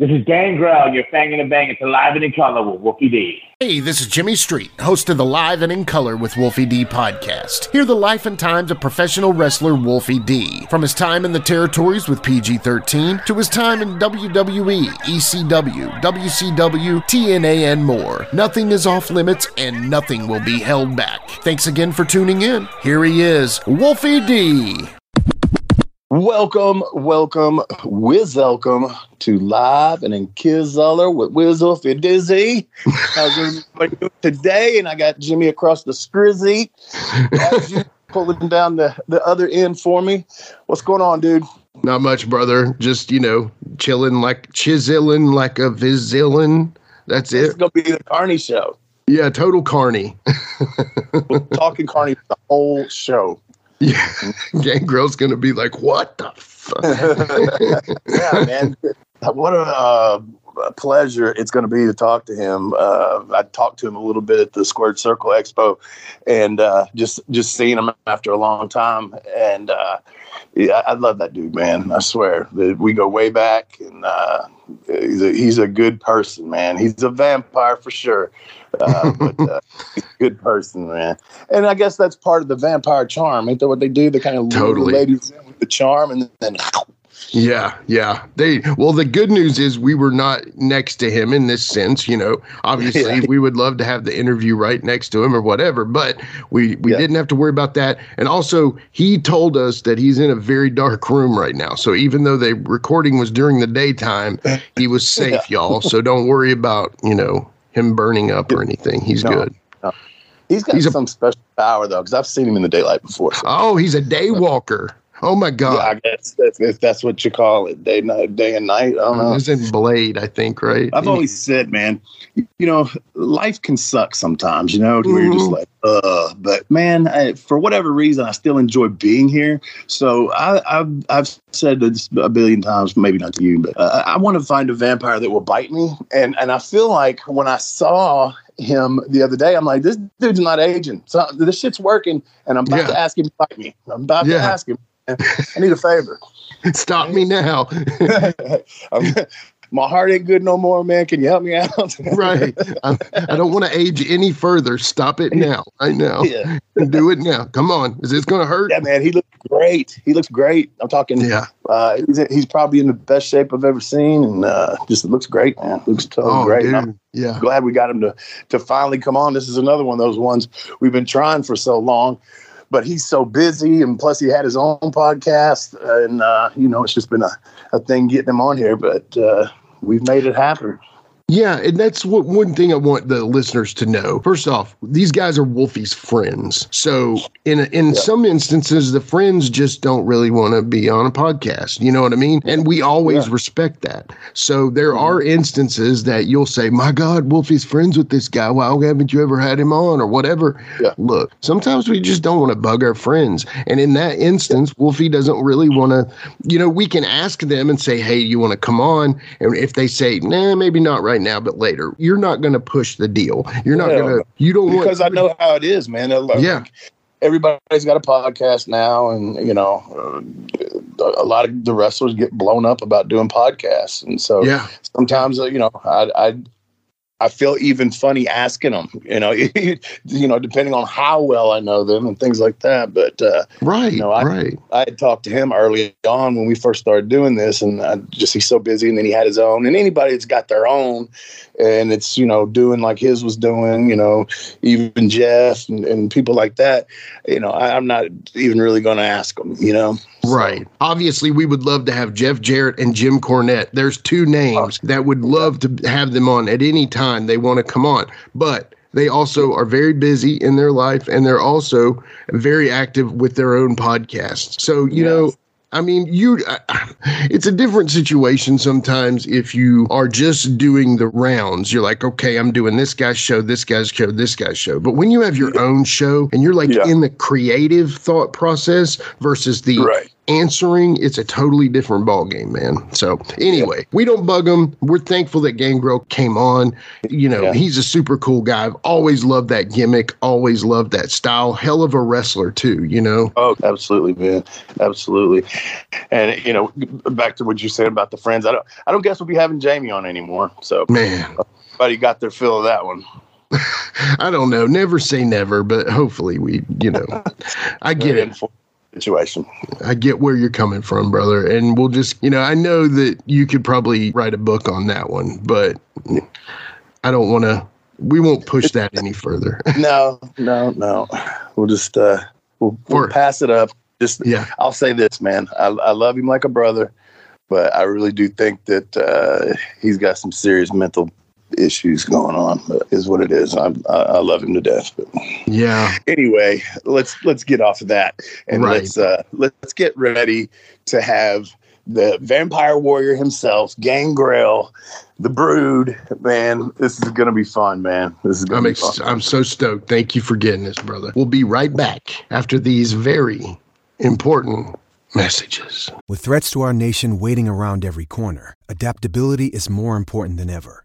This is Gangrel, and you're fanging and banging to Live and in Color with Wolfie D. Hey, this is Jimmy Street, host of the Live and in Color with Wolfie D podcast. Hear the life and times of professional wrestler Wolfie D. From his time in the territories with PG 13 to his time in WWE, ECW, WCW, TNA, and more. Nothing is off limits and nothing will be held back. Thanks again for tuning in. Here he is, Wolfie D. Welcome, welcome, Wiz welcome to Live and in Kizoller with Wiz Wolfie Dizzy. How's everybody doing today? And I got Jimmy across the strizzy. pulling down the, the other end for me. What's going on, dude? Not much, brother. Just, you know, chilling like chiseling like a vizillin. That's it. It's gonna be the Carney show. Yeah, total carney. Talking Carney the whole show. Yeah, Gangrel's gonna be like, "What the fuck?" yeah, man. What a, uh, a pleasure it's going to be to talk to him. Uh, I talked to him a little bit at the Squared Circle Expo, and uh, just just seeing him after a long time. And uh, yeah, I love that dude, man. I swear that we go way back, and uh, he's a, he's a good person, man. He's a vampire for sure. Uh, but uh, good person, man. And I guess that's part of the vampire charm. Ain't that what they do? They kind of Totally. the ladies in with the charm, and then yeah, yeah. They well, the good news is we were not next to him in this sense. You know, obviously Yeah. we would love to have the interview right next to him or whatever, but we we Yeah. didn't have to worry about that. And also, he told us that he's in a very dark room right now. So even though the recording was during the daytime, he was safe, y'all. So don't worry about you know him burning up or anything. He's No. good. he's got He's a- some special power though, because I've seen him in the daylight before. So. Oh, he's a day walker. Oh my God. Yeah, I guess that's, if that's what you call it, day night, day and night. I don't know. In Blade, I think, right? I've always said, man, you know, life can suck sometimes, you know, where you're just Mhm. like, uh, but man, I, for whatever reason, I still enjoy being here. So I, I've, I've said this a billion times, maybe not to you, but uh, I want to find a vampire that will bite me. and and I feel like when I saw him the other day, I'm like, this dude's not aging. So this shit's working, and I'm about Yeah. to ask him to fight me. I'm about to ask him. I need a favor. Stop me now. My heart ain't good no more, man. Can you help me out? right. I, I don't want to age any further. Stop it now. I know. yeah. Do it now. Come on. Is this going to hurt? yeah, man. He looks great. He looks great. I'm talking. Yeah. Uh, he's, he's probably in the best shape I've ever seen, and uh, just looks great, man. Looks totally Oh, great. I'm. Yeah. glad we got him to to finally come on. This is another one of those ones we've been trying for so long, but he's so busy, and plus he had his own podcast, and uh, you know it's just been a, a thing getting him on here. But uh, we've made it happen. Yeah, and that's what one thing I want the listeners to know. First off, these guys are Wolfie's friends. So in in Yeah. some instances, the friends just don't really want to be on a podcast. You know what I mean? And we always Yeah. respect that. So there Mhm. are instances that you'll say, "My God, Wolfie's friends with this guy. Why haven't you ever had him on?" or whatever. Look, sometimes we just don't want to bug our friends, and in that instance, Wolfie doesn't really want to. You know, we can ask them and say, "Hey, you want to come on?" And if they say, "Nah, maybe not right now, but later," you're not going to push the deal. You're not going to. You don't want Because I know how it is, man. Like, Yeah. everybody's got a podcast now, and you know, uh, a lot of the wrestlers get blown up about doing podcasts, and so Yeah, sometimes uh, you know I, I I feel even funny asking them you know you know depending on how well I know them and things like that but uh, right, No, I- right. I had talked to him early on when we first started doing this and I just he's so busy and then he had his own and anybody that's got their own and it's you know doing like his was doing you know even Jeff and, and people like that you know I, I'm not even really going to ask them you know So- Right. Obviously, we would love to have Jeff Jarrett and Jim Cornette. There's two names that would love to have them on at any time they want to come on. But they also are very busy in their life and they're also very active with their own podcasts. So, you Yes. know, I mean, you it's a different situation sometimes if you are just doing the rounds. You're like, okay, I'm doing this guy's show, this guy's show, this guy's show. But when you have your own show and you're like Yeah. in the creative thought process versus the right answering, it's a totally different ball game, man. So anyway, we don't bug him. We're thankful that Gangrel came on. You know, Yeah. he's a super cool guy. I've always loved that gimmick. Always loved that style. Hell of a wrestler too. You know. Oh, absolutely, man, absolutely. And you know, back to what you said about the friends. I don't, I don't guess we'll be having Jamie on anymore. So, Man, everybody got their fill of that one. I don't know. Never say never, but hopefully we, you know, I get it. Situation. I get where you're coming from, brother. And we'll just, you know, I know that you could probably write a book on that one, but I don't want to, we won't push that any further. No, no, no. We'll just uh, we'll, we'll pass it up. Just yeah. I'll say this, man. I, I love him like a brother, but I really do think that uh, he's got some serious mental issues going on. But is what it is. I, I, I love him to death. But Yeah. anyway, let's let's get off of that and Right. let's uh, let's get ready to have the vampire warrior himself, Gangrel, the Brood. Man, this is gonna be fun, man. This is gonna I'm be ex- fun. I'm so stoked. Thank you for getting this, brother. We'll be right back after these very important messages. With threats to our nation waiting around every corner, adaptability is more important than ever.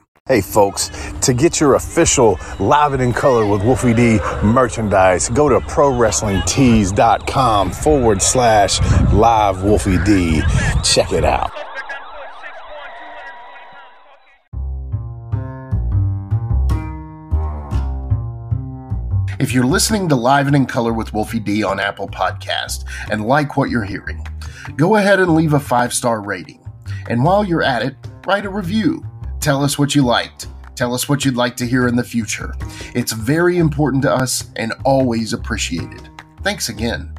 Hey folks, to get your official Live It in Color with Wolfie D merchandise, go to ProWrestlingTees.com forward slash live Wolfie D. Check it out. If you're listening to Live and in Color with Wolfie D on Apple Podcast and like what you're hearing, go ahead and leave a five star rating. And while you're at it, write a review. Tell us what you liked. Tell us what you'd like to hear in the future. It's very important to us and always appreciated. Thanks again.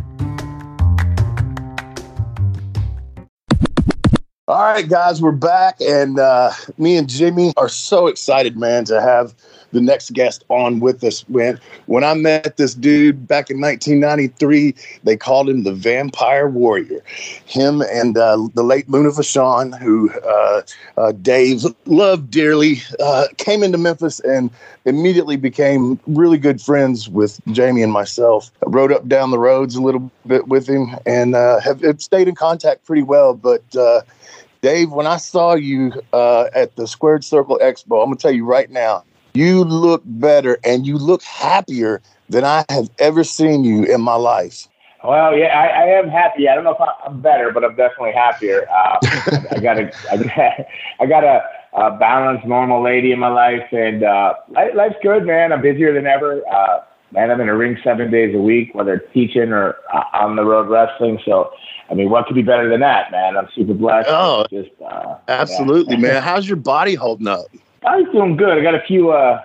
All right, guys, we're back, and uh, me and Jimmy are so excited, man, to have the next guest on with us. Man, when I met this dude back in 1993, they called him the Vampire Warrior. Him and uh, the late Luna Vachon, who uh, uh, Dave loved dearly, uh, came into Memphis and immediately became really good friends with Jamie and myself. I rode up down the roads a little bit with him and uh, have, have stayed in contact pretty well, but. Uh, Dave, when I saw you uh, at the Squared Circle Expo, I'm gonna tell you right now, you look better and you look happier than I have ever seen you in my life. Well, yeah, I, I am happy. I don't know if I'm better, but I'm definitely happier. Uh, I got a, I got, a, a balanced, normal lady in my life, and uh, life's good, man. I'm busier than ever. Uh, man, I'm in a ring seven days a week, whether it's teaching or uh, on the road wrestling. So, I mean, what could be better than that, man? I'm super blessed. Oh, just uh, Absolutely, man. How's your body holding up? I'm doing good. I got a few. Uh,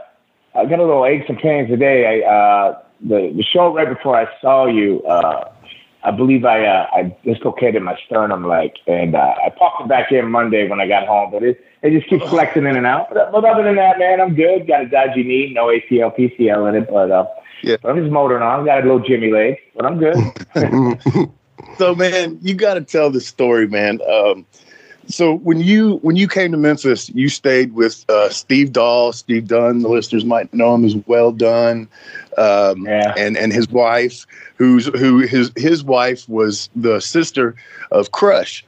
I got a little aches and pains today. I uh, the the show right before I saw you. Uh, I believe I uh, I dislocated my sternum like, and uh, I popped it back in Monday when I got home. But it it just keeps flexing in and out. But, but other than that, man, I'm good. Got a dodgy knee, no ACL, PCL in it, but uh, Yeah. but I'm just motoring on. Got a little Jimmy leg, but I'm good. So, man, you got to tell the story, man. Um, so when you when you came to Memphis, you stayed with uh, Steve Dahl, Steve Dunn. The listeners might know him as Well Dunn, um, Yeah. and and his wife, who's who his his wife was the sister of Crush,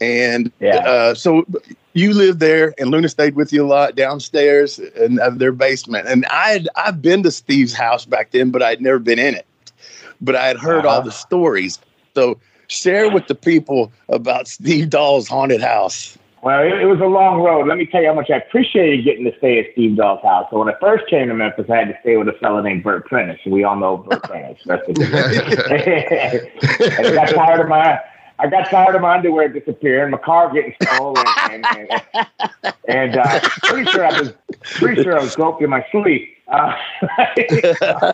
and Yeah. uh, so you lived there, and Luna stayed with you a lot downstairs in uh, their basement. And I had I've been to Steve's house back then, but I'd never been in it. But I had heard all Uh-huh. the stories. So share with the people about Steve Dahl's haunted house. Well, it, it was a long road. Let me tell you how much I appreciated getting to stay at Steve Dahl's house. So when I first came to Memphis, I had to stay with a fellow named Bert Prentice. We all know Bert Prentice. That's in peace. and I got tired of my I got tired of my underwear disappearing, my car getting stolen, and, and, and uh, pretty sure I was pretty sure I was groped in my sleep. Uh,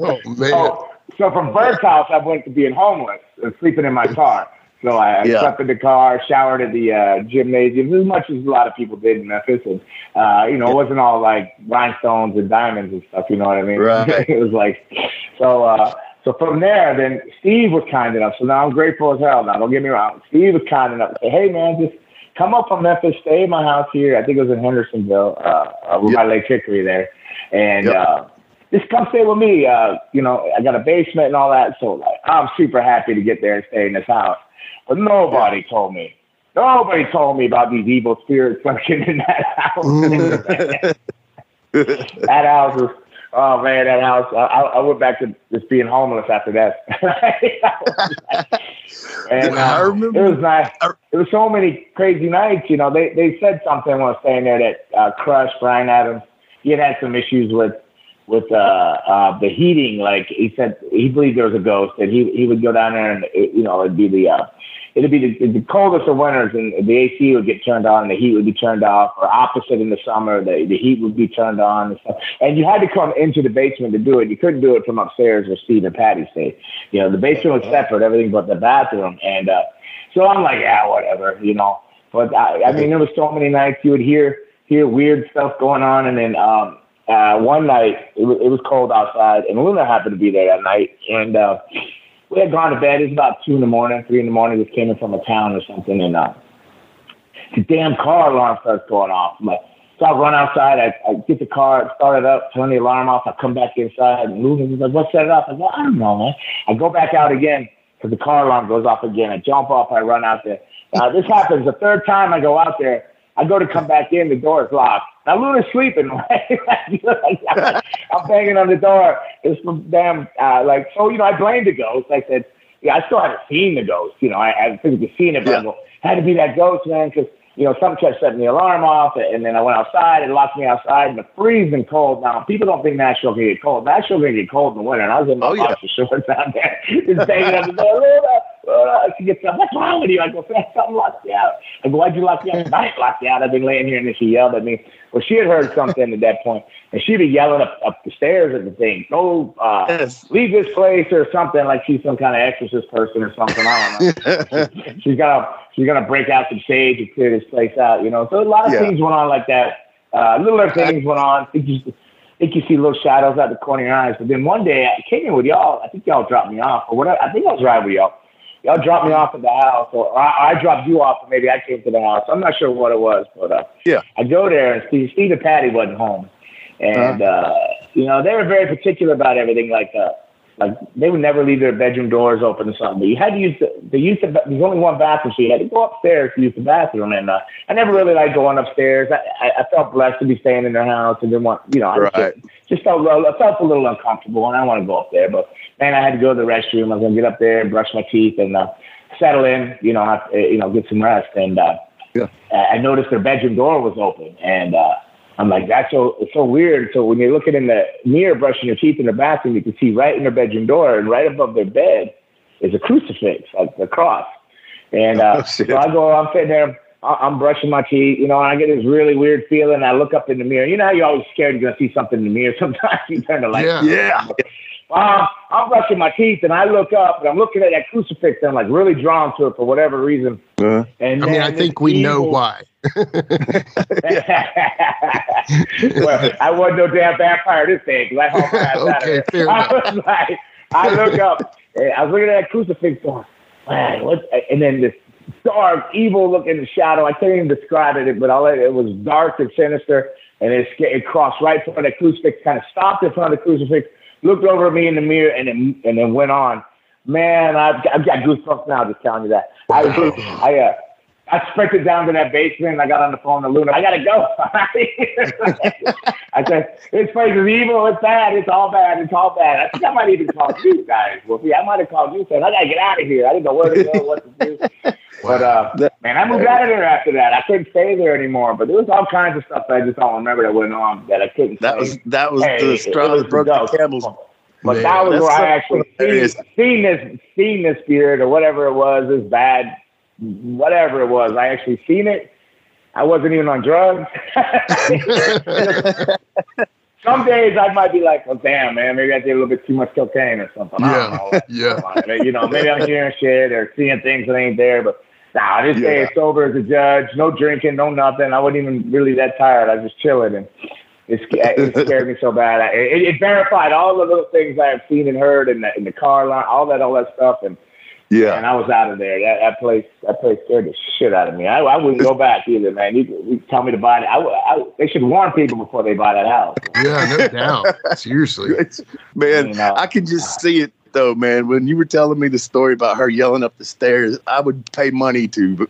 oh man. so, so from Bert's house, I went to being homeless and sleeping in my car. So I, I Yeah. slept in the car, showered at the uh, gymnasium, as much as a lot of people did in Memphis. And, uh, you know, it wasn't all like rhinestones and diamonds and stuff, you know what I mean? Right. it was like, so, uh, so from there, then Steve was kind enough. So now I'm grateful as hell. Now, don't get me wrong. Steve was kind enough to say, hey, man, just come up from Memphis, stay in my house here. I think it was in Hendersonville, uh, with Yep. my Lake Hickory there. And, Yep. uh, just come stay with me. Uh, you know, I got a basement and all that. So like, I'm super happy to get there and stay in this house. But nobody told me. Nobody told me about these evil spirits lurking in that house. that house was, oh man, that house. I, I I went back to just being homeless after that. and I uh, remember- it was nice. It was so many crazy nights. You know, they they said something when I was staying there that uh, Crush Brian Adams he had had some issues with with uh, uh, the heating. Like he said, he believed there was a ghost, and he he would go down there and it, you know it'd be the uh, it'd be the, the coldest of winters, and the AC would get turned on, and the heat would be turned off, or opposite in the summer, the the heat would be turned on and stuff. And you had to come into the basement to do it. You couldn't do it from upstairs where Steve and Patty stayed. You know, the basement was separate, everything but the bathroom, and uh, so I'm like, yeah, whatever, you know. But I, I mean, there was so many nights you would hear hear weird stuff going on, and then um, uh, one night it was, it was cold outside, and Luna happened to be there that night, and uh, we had gone to bed. It was about two in the morning, three in the morning. Just came in from a town or something, and uh, the damn car alarm starts going off. I'm like, so I run outside. I, I get the car, start it up, turn the alarm off. I come back inside, and Luna's like, "What set it off?" I go, "I don't know, man." I go back out again because the car alarm goes off again. I jump off. I run out there. Uh, this happens the third time I go out there. I go to come back in, the door is locked. Now Luna's sleeping. Right? I'm banging on the door. It's some damn uh, like so. You know, I blamed the ghost. I said, yeah, I still haven't seen the ghost. You know, I, I haven't physically seen it, but go, had to be that ghost, man, because you know, something kept setting the alarm off, and then I went outside and locked me outside in the freezing cold. Now, people don't think Nashville can get cold. Nashville can get cold in the winter, and I was in my Oh, yeah. boxer shorts out there, just banging on the door. She gets up. What's wrong with you? I go, "Man, something locked out. I go, why'd you lock me out? I ain't locked out. I've been laying here, and then she yelled at me. Well, she had heard something at that point, and she'd be yelling up, up the stairs at the thing. Go, uh, Yes. leave this place or something like she's some kind of exorcist person or something. I don't know she's gonna she's gonna break out some sage and clear this place out, you know. So a lot of Yeah. things went on like that. Uh, littler things went on. I think you, I think you see little shadows out the corner of your eyes. But then one day I came in with y'all. I think y'all dropped me off or whatever. I think I was riding with y'all. Y'all dropped me off at the house, or I, I dropped you off, or maybe I came to the house. I'm not sure what it was, but uh, Yeah. I go there and Steve, Steve and Patty wasn't home, and uh, you know they were very particular about everything. Like uh, like they would never leave their bedroom doors open or something. But you had to use the they used the there's only one bathroom, so you had to go upstairs to use the bathroom. And uh, I never really liked going upstairs. I, I, I felt blessed to be staying in their house and didn't want you know I Right. just, just felt little, I felt a little uncomfortable and I want to go up there. But man, I had to go to the restroom. I was gonna get up there and brush my teeth and uh, settle in. You know, have, uh, you know, get some rest. And uh, Yeah. I I noticed their bedroom door was open and. uh I'm like, that's so it's so weird. So when you're looking in the mirror, brushing your teeth in the bathroom, you can see right in their bedroom door, and right above their bed is a crucifix, like the cross. And uh, Oh, so I go, I'm sitting there, I- I'm brushing my teeth, you know, and I get this really weird feeling. I look up in the mirror. You know how you're always scared you're gonna see something in the mirror. Sometimes you turn the light. Yeah. Yeah. Um, I'm brushing my teeth, and I look up, and I'm looking at that crucifix, and I'm like really drawn to it for whatever reason. Uh, And I mean, I think we know why. well, I wasn't no damn vampire this day because I hauled my ass out of Okay, fair I enough. was like, I look up, and I was looking at that crucifix going, man, what? And then this dark, evil looking shadow. I can't even describe it, but I'll let it was dark and sinister, and it, it crossed right in front of the crucifix, kind of stopped in front of the crucifix, looked over at me in the mirror, and then and then went on. Man, I've, I've got goosebumps now just telling you that. I I uh, I sprinted down to that basement and I got on the phone to Luna. I gotta go. I said, this place is evil, it's bad, it's all bad, it's all bad. I think I might even call you guys, Wolfie. I might have called you saying, I gotta get out of here. I didn't know where to go, what to do. But uh man, I moved out of there after that. I couldn't stay there anymore. But there was all kinds of stuff that I just don't remember that went on that I couldn't that say. was that was Hey, the straw that broke the camel's. But Man, that was where I actually seen, seen this seen this spirit or whatever it was, this bad whatever it was. I actually seen it. I wasn't even on drugs. some days I might be like, oh damn, man, maybe I did a little bit too much cocaine or something. Yeah, yeah. You know, maybe I'm hearing shit or seeing things that ain't there, but. Nah, I just yeah. stay sober as a judge. No drinking, no nothing. I wasn't even really that tired. I was just chilling, and it, it scared me so bad. It, it, verified all the little things I have seen and heard in the in the car line, all that, all that stuff, and yeah, and I was out of there. That, that place, that place scared the shit out of me. I, I wouldn't go back either, man. You, you tell me to buy it. I, I, they should warn people before they buy that house. Yeah, no doubt. Seriously, man, you know, I can just see it though, man. When you were telling me the story about her yelling up the stairs, I would pay money to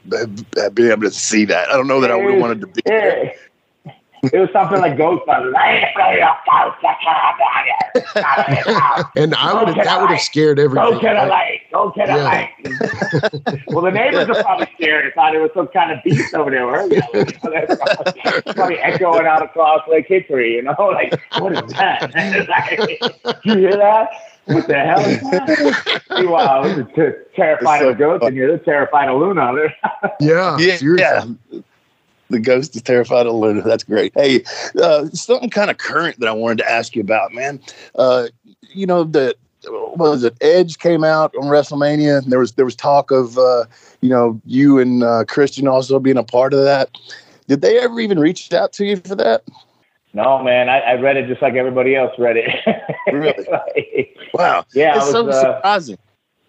be able to see that. I don't know that I would have wanted to be there. It was something like Ghostbusters. and I would have, that would have scared everybody. Go to the light. Go to the yeah. light. well, the neighbors are probably scared and thought it was some kind of beast over there. probably, probably echoing out across Lake Hickory, you know? Like, what is that? like, you hear that? What the hell is that? Meanwhile, I was terrified of ghosts, and you're terrified of Luna. yeah, yeah, seriously. The ghost is terrified of Luna. That's great. Hey, uh, something kind of current that I wanted to ask you about, man. Uh, you know the what was it? Edge came out on WrestleMania. And there was there was talk of uh, you know you and uh, Christian also being a part of that. Did they ever even reach out to you for that? No, man. I, I read it just like everybody else read it. really? like, wow. Yeah, it's was, so uh, surprising.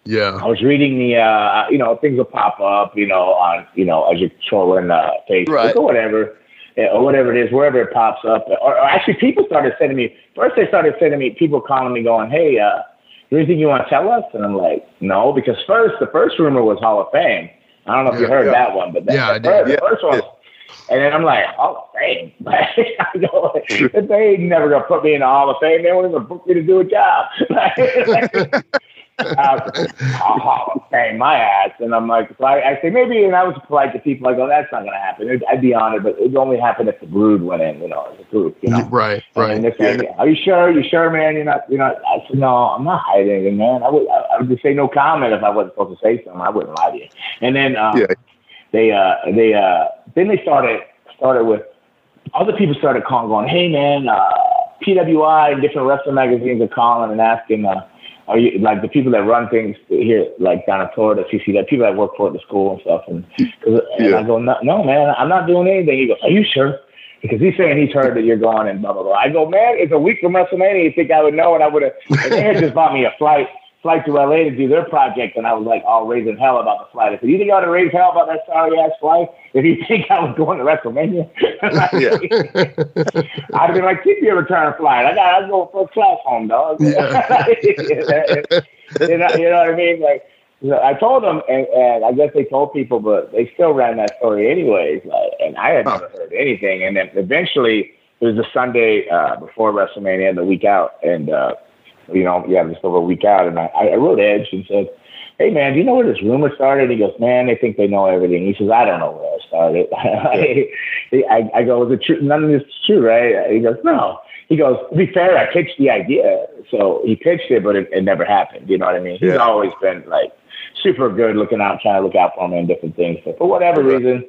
Yeah. I was reading the, uh, you know, things will pop up, you know, on, you know, as you're trolling uh, Facebook right. or whatever, or whatever it is, wherever it pops up. Or, or, actually, people started sending me, first they started sending me, people calling me going, hey, uh, anything you want to tell us? And I'm like, no, because first, the first rumor was Hall of Fame. I don't know if yeah, you heard yeah. that one, but that, yeah, the, first, yeah. the first one, and then I'm like, Hall of Fame. I go, they ain't never gonna put me in the Hall of Fame. They won't even book me to do a job. uh, paying my ass. And I'm like, so I, I say maybe, and I was polite to people. I go, that's not going to happen. I'd be honored, but it only happened if the brood went in, you know, as a group, you know. Right, right. And they're saying, yeah. are you sure? You sure, man? You're not, you're not. I said, no, I'm not hiding anything, man. I would, I would just say no comment if I wasn't supposed to say something. I wouldn't lie to you. And then, um, yeah. they, uh, they, uh, then they started, started with other people started calling, going, hey, man, uh, PWI and different wrestling magazines are calling and asking, uh, are you like the people that run things here, like down in Florida, CC, that people that work for the school and stuff? And, and yeah. I go, no, no, man, I'm not doing anything. He goes, are you sure? Because he's saying he's heard that you're gone and blah blah blah. I go, man, it's a week from WrestleMania. You think I would know? And I would have. they had just bought me a flight flight to LA to do their project, and I was like all raising hell about the flight. I said, "You think I ought to raise hell about that sorry ass flight if you think I was going to WrestleMania?" I'd have been like, "Keep your return flight. I got. I go first class home, dog." Yeah. you, know, you know what I mean? Like. I told them, and, and I guess they told people, but they still ran that story anyways. Like, and I had never heard anything. And then eventually, it was the Sunday uh, before WrestleMania, and the week out, and uh, you know, yeah, just over a week out. And I, I wrote Edge and said, Hey man, do you know where this rumor started? He goes, Man, they think they know everything. He says, I don't know where it started. I, I go, Is it true? None of this is true, right? He goes, No. He goes, To be fair, I pitched the idea. So he pitched it, but it, it never happened. You know what I mean? He's always been like super good looking out, trying to look out for me and different things. But for whatever reason,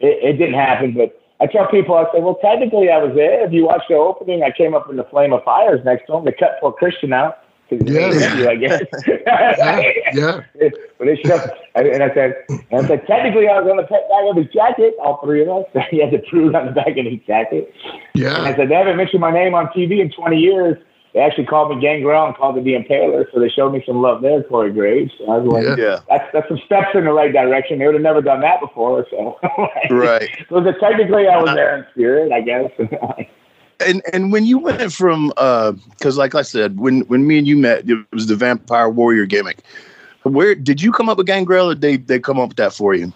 it, it didn't happen. But I tell people, I say, well, technically I was there. If you watch the opening, I came up in the flame of fires next to him. They cut poor Christian out. Yeah, you, I guess. yeah, yeah. But they shoved, and I said, and I said, technically, I was on the back of his jacket. All three of us. he had the Brood on the back of his jacket. Yeah. And I said, they haven't mentioned my name on TV in 20 years. They actually called me Gangrel and called it the Impaler, so they showed me some love there, Corey Graves. So I was like, yeah. that's that's some steps in the right direction. They would have never done that before, so right. so the, technically, I was there in spirit, I guess. and and when you went from because, uh, like I said, when when me and you met, it was the Vampire Warrior gimmick. Where did you come up with Gangrel, or they they come up with that for you?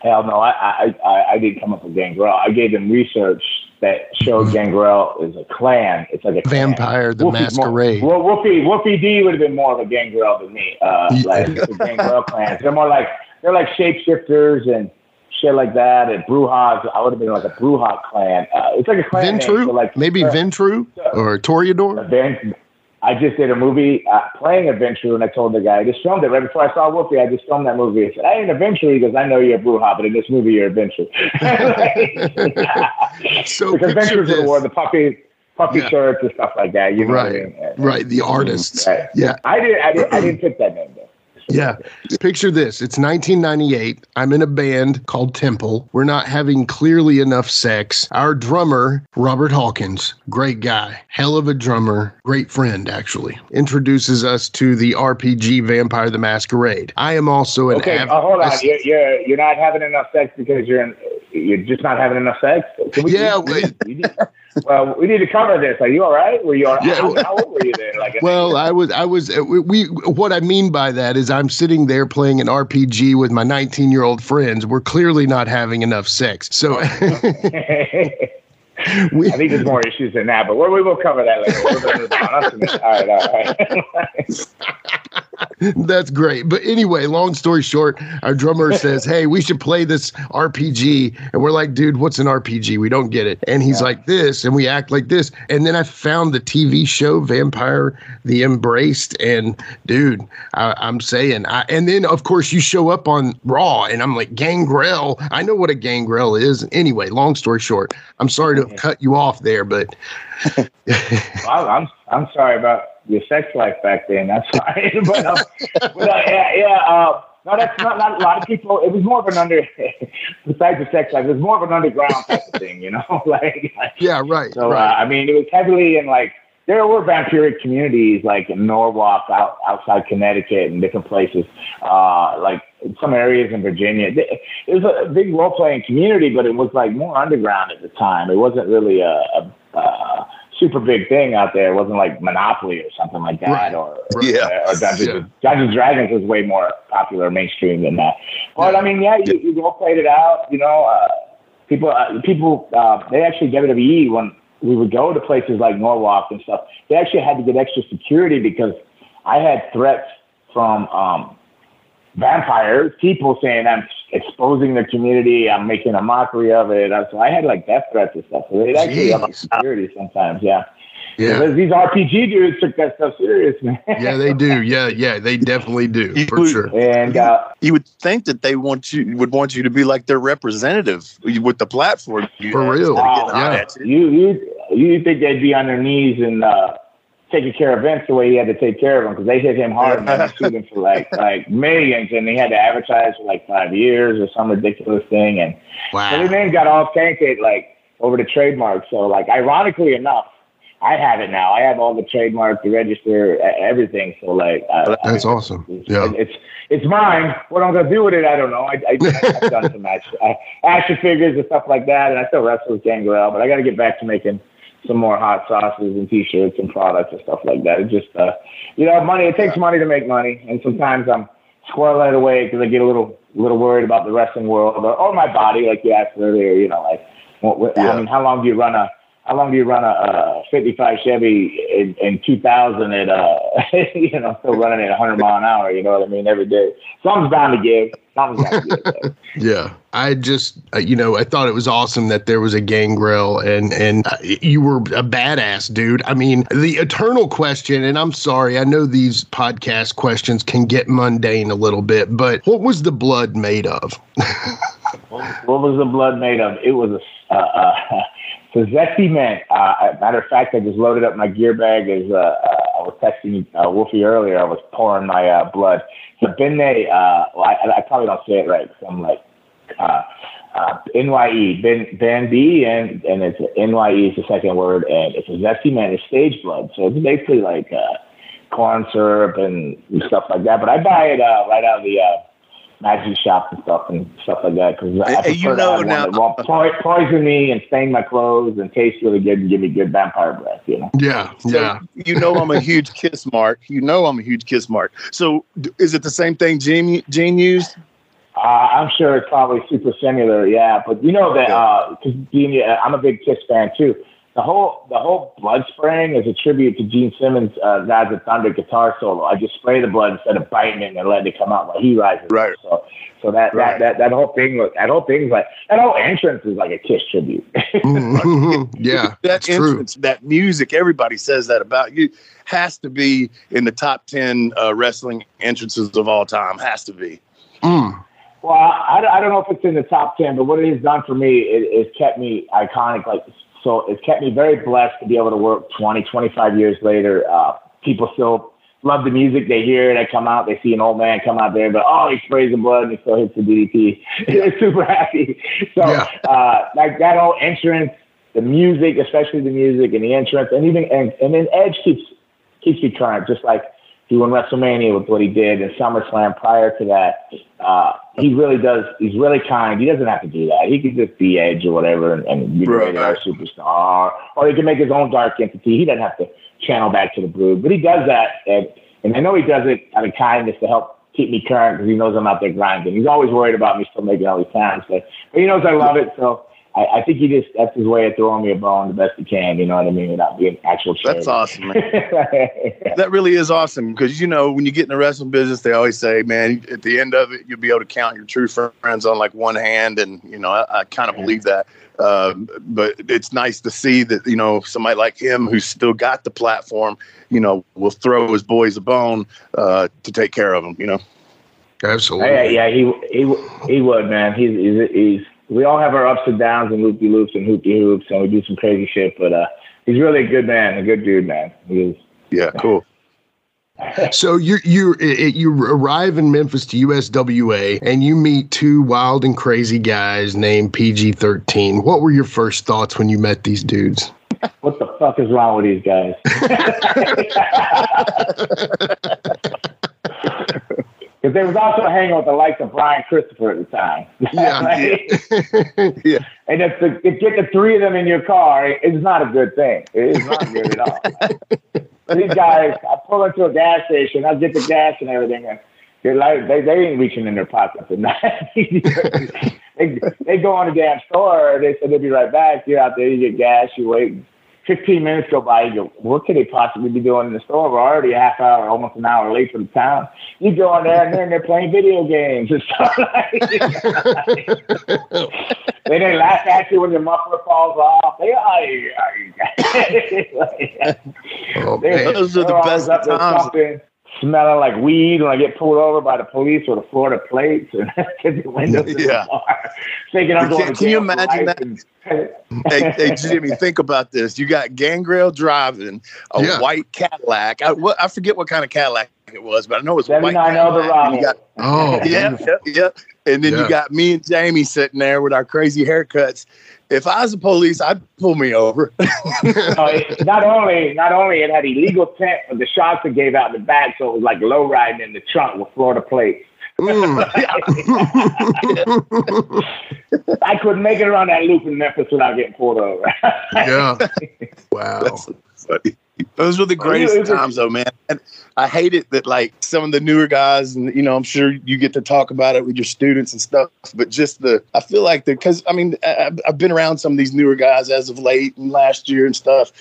Hell no, I I I, I didn't come up with Gangrel. I gave them research that showed Gangrel is a clan. It's like a vampire, the Wolfie's masquerade. More, well, Wolfie, Wolfie D would have been more of a Gangrel than me. Uh, like the Gangrel clans. They're more like they're like shapeshifters and shit like that. And Brujahs, I would have been like a Brujah clan. Uh, it's like a clan. Ventrue, name, so like maybe uh, Ventrue or Toreador. I just did a movie uh, playing a Ventrue, and I told the guy, I just filmed it right before I saw Wolfie. I just filmed that movie. I said, I ain't a Ventrue. Goes, I know you're a Brujah, but in this movie, you're a Ventrue. so because a Ventrue's the war, the puppy. puffy Yeah. shirts and stuff like that. You know what I Right. mean? Right. The artists. Right. Yeah. I did. I did. I didn't pick that name though. Yeah. Picture this. It's 1998. I'm in a band called Temple. We're not having clearly enough sex. Our drummer, Robert Hawkins, great guy, hell of a drummer, great friend, actually, introduces us to the RPG Vampire the Masquerade. I am also an Okay, av- uh, hold on. a- You're, you're you're not having enough sex because you're in, you're just not having enough sex. Can we, Yeah, we, we need, well, we need to cover this. Are you all right? Were you all right? Yeah. How, how old were you then? Like, Well, I was, I was, uh, we, we, what I mean by that is I'm sitting there playing an RPG with my 19 year old friends. We're clearly not having enough sex. So we, I think there's more issues than that, but we will cover that later. We're gonna move on. All right, all right. That's great. But anyway, long story short, our drummer says, Hey, we should play this RPG. And we're like, Dude, what's an RPG? We don't get it. And he's like, This. And we act like this. And then I found the TV show Vampire the Embraced. And dude, I, I'm saying, I, and then of course you show up on Raw and I'm like, Gangrel. I know what a gangrel is. Anyway, long story short, I'm sorry to have cut you off there, but Well, I'm I'm sorry about your sex life back then. That's fine, but, um, but uh, yeah, yeah. Uh, no, that's not, not a lot of people. It was more of an under, besides the sex life, it was more of an underground type of thing, you know. like, yeah, right. so right. uh, I mean, it was heavily in like there were vampiric communities like in Norwalk, out outside Connecticut, and different places. Uh, like in some areas in Virginia, it was a big role playing community, but it was like more underground at the time. It wasn't really a, a, a super big thing out there. It wasn't like Monopoly or something like that, Right. or Right. Yeah. or Dungeons, Yeah. Dungeons and Dragons was way more popular mainstream than that. But I mean, yeah, you, you role played it out. You know, uh, people, uh, people, uh, they actually WWE when we would go to places like Norwalk and stuff. They actually had to get extra security because I had threats from um, vampires, people saying I'm exposing the community, I'm making a mockery of it. Uh, So I had like death threats and stuff. So they actually have security sometimes. Yeah. yeah. Because these RPG dudes took that stuff serious, man. Yeah, they do. Yeah, yeah, they definitely do You for would- sure. And uh, You would think that they want you would want you to be like their representative with the platform. For real. instead of getting Yeah. you. you you you think they'd be on their knees and uh, taking care of Vince the way he had to take care of him because they hit him hard and him for like like millions and he had to advertise for like five years or some ridiculous thing and so his Wow. name got all tainted like over the trademark. So like ironically enough, I have it now. I have all the trademark, the register, everything. So like uh, That's awesome. it's, Yeah. it's it's mine. What I'm gonna do with it, I don't know. I, I I've done some action, uh, action figures and stuff like that, and I still wrestle with Gangrel, but I got to get back to making some more hot sauces and T-shirts and products and stuff like that. It just, uh, you know, money. It takes money to make money, and sometimes I'm squirreling it away because I get a little little worried about the wrestling world or, or my body, like you asked earlier. You know, like what, what, I mean, how long do you run a how long do you run a, uh 55 Chevy in, in 2000 at, uh, you know, still running at 100 mile an hour, you know what I mean, every day. Something's bound to give. Something's bound to give. Yeah, I just uh, you know I thought it was awesome that there was a gangrel and and uh, you were a badass dude. I mean the eternal question, and I'm sorry, I know these podcast questions can get mundane a little bit, but what was the blood made of? What was the blood made of? It was a, uh, a zesty mint. Uh, matter of fact, I just loaded up my gear bag as uh, uh, I was texting uh, Wolfie earlier. I was pouring my uh, blood. It's a Benne, uh, well, I, I probably don't say it right because I'm like, uh, uh, NYE, Ben, Ben B, and, and it's NYE is the second word, and it's a zesty mint. It's stage blood. So it's basically like uh, corn syrup and stuff like that. But I buy it uh, right out of the uh, magic shop and stuff and stuff like that because I Hey, prefer you to know have one now- that won't poison me and stain my clothes and taste really good and give me good vampire breath. You know. Yeah, So yeah. you know I'm a huge kiss mark. You know I'm a huge kiss mark. So is it the same thing Gene, Gene used? Uh, I'm sure it's probably super similar, yeah. But you know that because Gene, uh, I'm a big Kiss fan too. The whole the whole blood spraying is a tribute to Gene Simmons' uh, Gods of Thunder guitar solo. I just spray the blood instead of biting it and letting it come out while he rises. Right. So so that Right. that, that that whole thing was that whole thing's like that whole entrance is like a Kiss tribute. Mhm. yeah, that it's true. that music, everybody says that about you. Has to be in the top ten uh, wrestling entrances of all time. Has to be. Mm. Well, I, I don't know if it's in the top ten, but what it has done for me is it, kept me iconic. Like so it's kept me very blessed to be able to work 20, 25 years later. Uh, people still love the music. They hear it. They come out. They see an old man come out there, but oh, he sprays the blood and he still hits the DDT. They're super happy. So Yeah. uh, like that whole entrance, the music, especially the music and the entrance, and even and, and then Edge keeps keeps me current, just like he won WrestleMania with what he did and SummerSlam prior to that. Uh, he really does. He's really kind. He doesn't have to do that. He could just be Edge or whatever and, and be Right. our superstar, or he can make his own dark entity. He doesn't have to channel back to the Brood, but he does that, and, and I know he does it out of kindness to help keep me current because he knows I'm out there grinding. He's always worried about me still making all these times, but, but he knows I love it, so. I, I think he just that's his way of throwing me a bone the best he can, you know what I mean, without being actual That's awesome, man. that really is awesome because you know when you get in the wrestling business, they always say, man, at the end of it, you'll be able to count your true friends on like one hand, and you know I, I kind of believe that. Uh, but it's nice to see that you know somebody like him who's still got the platform, you know, will throw his boys a bone uh, to take care of them. You know, Absolutely. Yeah, yeah, he he he would, man. He's he's, he's we all have our ups and downs and loopy loops and hoopy hoops, and we do some crazy shit. But uh, he's really a good man, a good dude, man. He is. yeah, cool. So you you you arrive in Memphis to USWA and you meet two wild and crazy guys named PG13. What were your first thoughts when you met these dudes? What the fuck is wrong with these guys? Because they was also hanging with the likes of Brian Christopher at the time. Yeah, Like, Yeah. And if, the, if get the three of them in your car, it's not a good thing. It is not good at all. These guys, I pull into a gas station, I get the gas and everything, and they're like, they, they ain't reaching in their pockets at night. they, they go on the damn store, they said they'll be right back. You're out there, you get gas, you wait. 15 minutes go by, you go, what could they possibly be doing in the store? We're already a half hour, almost an hour late for the town. You go in there and then they're playing video games and stuff like They didn't laugh at you when your muffler falls off. They, ay, ay. Oh, They- Those are the best times. Something, Smelling like weed when I get pulled over by the police or the Florida plates and to the windows of Yeah. the bar. Thinking I'm Can- going to can you imagine that? and- hey, hey, Jimmy, think about this. You got Gangrel driving a Yeah. white Cadillac. I, what, I forget what kind of Cadillac it was, but I know it was a white 79 Cadillac. Eldorado. You got, Oh, yeah, beautiful. yeah, yeah. And then Yeah. you got me and Jamie sitting there with our crazy haircuts. If I was the police, I'd pull me over. No, it, not only not only it had illegal tent, but the shots it gave out the back, so it was like low riding in the trunk with Florida plates. Mm. I couldn't make it around that loop in Memphis without getting pulled over. yeah. Wow. That's funny. Those were the it greatest times, though, man. And I hate it that like some of the newer guys, and you know, I'm sure you get to talk about it with your students and stuff. But just the, I feel like the, because I mean, I, I've been around some of these newer guys as of late and last year and stuff,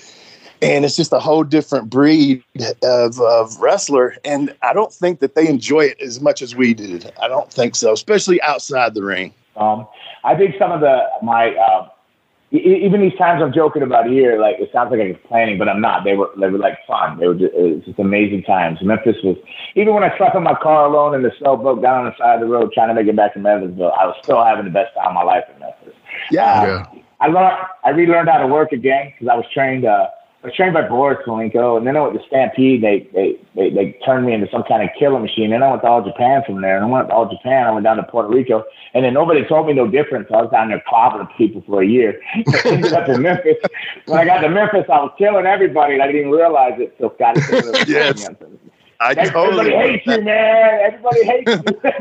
and it's just a whole different breed of, of wrestler. And I don't think that they enjoy it as much as we did. I don't think so, especially outside the ring. Um, I think some of the my uh, even these times I'm joking about here, like it sounds like I'm complaining, but I'm not. They were they were like fun. They were just, it was just amazing times. Memphis was even when I slept in my car alone and the snow broke down on the side of the road trying to make it back to Memphisville, I was still having the best time of my life in Memphis. Yeah. Yeah. I learned I relearned how to work again because I was trained uh I was trained by Boris Malenko and then I went to Stampede. They, they they they turned me into some kind of killer machine. Then I went to All Japan from there. And I went to All Japan. I went down to Puerto Rico. And then nobody told me no difference. So I was down there clobbering people for a year. I ended up in Memphis. When I got to Memphis I was killing everybody and I didn't even realize it. Scotty it Yes. I Everybody totally hates you, man. Everybody hates you.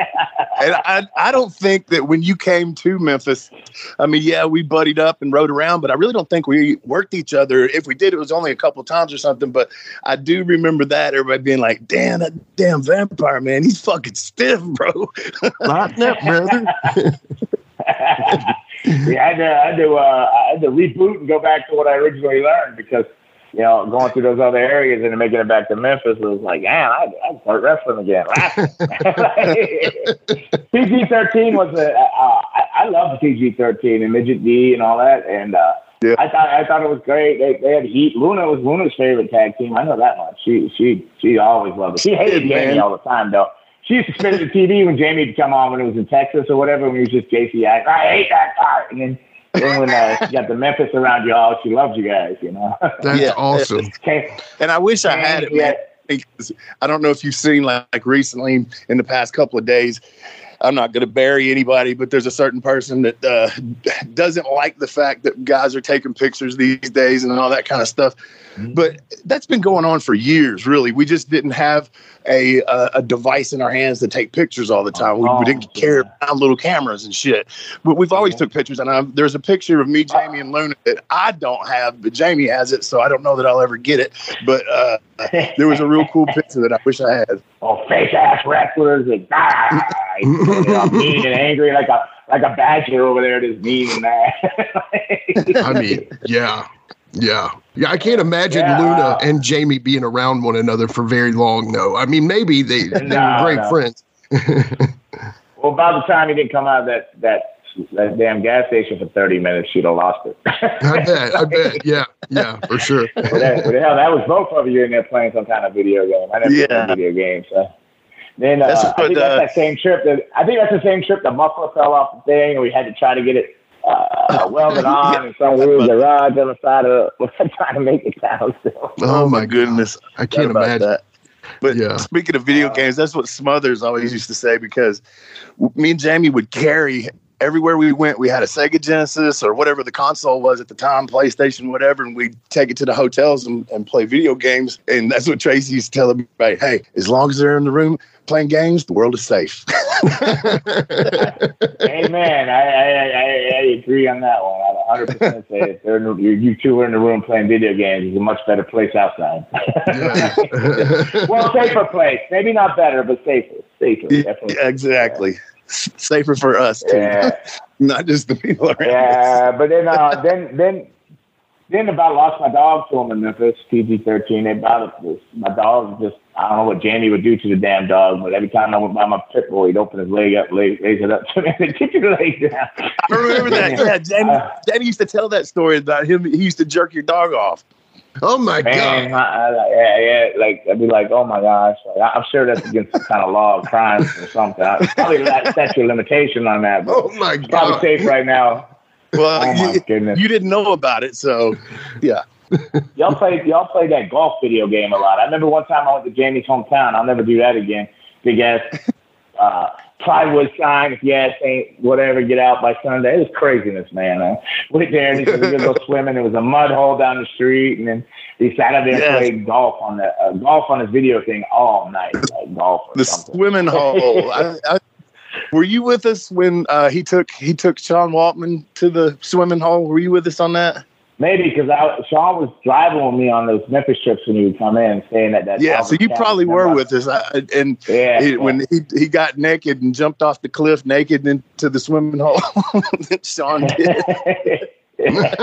And I, I don't think that when you came to Memphis, I mean, yeah, we buddied up and rode around, but I really don't think we worked each other. If we did, it was only a couple times or something. But I do remember that everybody being like, "Damn, that damn vampire man, he's fucking stiff, bro." Lighten up, brother. yeah, I had to, I had to, uh, I had to reboot and go back to what I originally learned because, you know, going through those other areas and then making it back to Memphis was like, man, I, I start wrestling again. PG thirteen was a, uh, I, I loved PG thirteen and midget D and all that, and uh, Yeah. I thought I thought it was great. They, they had heat. Luna was Luna's favorite tag team. I know that much. She she she always loved it. She hated Yeah, Jamie man. all the time though. She used to spit at the TV when Jamie would come on when it was in Texas or whatever when he was just JC. I, I hate that guy. And then then when uh, you got the Memphis around you all, she loves you guys, you know. That's Yeah. awesome. And I wish I had it, man. because I don't know if you've seen like, like recently in the past couple of days. I'm not going to bury anybody, but there's a certain person that uh, doesn't like the fact that guys are taking pictures these days and all that kind of stuff. But that's been going on for years, really. We just didn't have a a, a device in our hands to take pictures all the time. We, we didn't carry around little cameras and shit. But we've always took pictures. And i there's a picture of me, Jamie, and Luna that I don't have, but Jamie has it, so I don't know that I'll ever get it. But uh, there was a real cool picture that I wish I had. Oh, face ass wrestlers and you know, mean and angry like a like a badger over there, just mean and mad. I mean, yeah, yeah, yeah. I can't imagine Yeah. Luna and Jamie being around one another for very long, though. I mean, maybe they they No, were great no. friends. well, by the time he didn't come out of that that that damn gas station for thirty minutes, she'd have lost it. I bet, I bet, yeah, yeah, for sure. Well, that, well, hell, that was both of you in there playing some kind of video game. I never Yeah. played video games. So. Then uh, That's I think uh, that's that same trip. That I think that's the same trip. The muffler fell off the thing, and we had to try to get it uh, welded on in some weird garage on the side of. Trying to make it still. Oh my goodness. I can't imagine. that. But Yeah. speaking of video games, that's what Smothers always used to say because me and Jamie would carry everywhere we went. We had a Sega Genesis or whatever the console was at the time, PlayStation, whatever, and we'd take it to the hotels and, and play video games. And that's what Tracy used to tell everybody hey, as long as they're in the room playing games, the world is safe. Amen. I, I, I, I agree on that one. I 100 percent say if you, two are in the room playing video games, it's a much better place outside. Well, safer place. Maybe not better, but safer. Safer. Definitely. Exactly. S- Safer for us, too. Yeah. Not just the people around us. Yeah, but then uh, then then then about lost my dog to him in Memphis, PG thirteen. They about this. My dog just I don't know what Jamie would do to the damn dog, but every time I went by my pit bull, he'd open his leg up, leg, raise it up to me, and get your leg down. I remember that. Yeah, Jamie, Uh, Jamie used to tell that story about him. He used to jerk your dog off. oh my Man, god, I, I, yeah, yeah, like I'd be like, oh my gosh, like, I'm sure that's against some kind of law of crime or something. I, probably that statute of limitation on that, but oh my god! probably safe right now. Well, Oh my you, goodness. you didn't know about it, so yeah. Y'all play y'all played that golf video game a lot. I remember one time I went to Jamie's hometown. I'll never do that again. Big ass uh, plywood sign. If you ask ain't whatever, get out by Sunday. It was craziness, man. I went there and he said we gonna go swimming. There was a mud hole down the street, and then he sat up there Yes. and played golf on the uh, golf on his video thing all night, like golf The something. swimming hole. I, I, were you with us when uh, he took he took Sean Waltman to the swimming hole? Were you with us on that? Maybe because I Sean was driving with me on those Memphis trips when he would come in, staying at that. Yeah, so you Cabin. probably were Remember? with us. I, and Yeah, he, yeah. when he, he got naked and jumped off the cliff naked into the swimming hole, Sean did.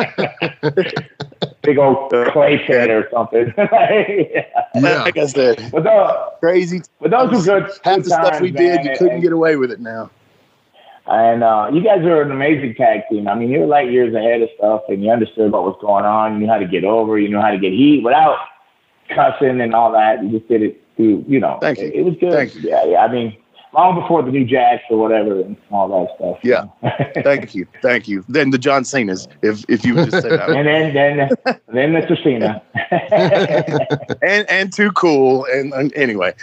big old clay pit or something. yeah. Yeah. Like I said, But those, crazy. but those were good. Half good the stuff times, we did, you and- couldn't and, get away with it now. And uh, you guys are an amazing tag team. I mean, you were like years ahead of stuff, and you understood what was going on. You knew how to get over. You knew how to get heat without cussing and all that. You just did it through, you know. Thank you. It, it was good. Thank you. Yeah, yeah. I mean, long before the new Jacks or whatever and all that stuff. Yeah. Thank you, thank you. Then the John Cena's, if if you would just say that, and then, then, then Mr. Cena. and and too cool. And, and anyway,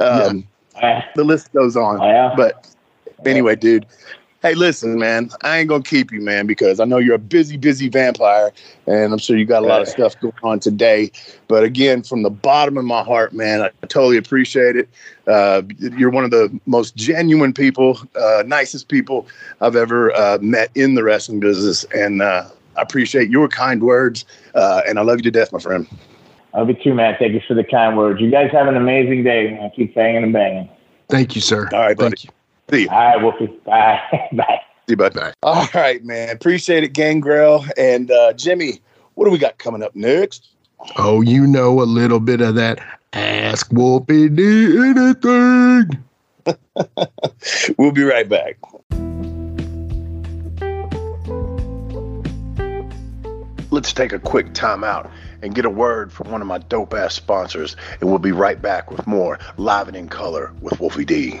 um, Uh, the list goes on. yeah. But anyway, dude. Hey, listen, man. I ain't gonna keep you, man, because I know you're a busy, busy vampire, and I'm sure you got a lot of stuff going on today. But again, from the bottom of my heart, man, I totally appreciate it. Uh, you're one of the most genuine people, uh, nicest people I've ever uh, met in the wrestling business, and uh, I appreciate your kind words. Uh, and I love you to death, my friend. I love you too, man. Thank you for the kind words. You guys have an amazing day, man. Keep banging and banging. Thank you, sir. All right, buddy. Thank you. See you. All right, Wolfie. Bye. Bye. See you, bud. All right, man. Appreciate it, Gangrel. And uh, Jimmy, what do we got coming up next? Oh, you know a little bit of that. Ask Wolfie D anything. We'll be right back. Let's take a quick time out and get a word from one of my dope ass sponsors, and we'll be right back with more Live and in Color with Wolfie D.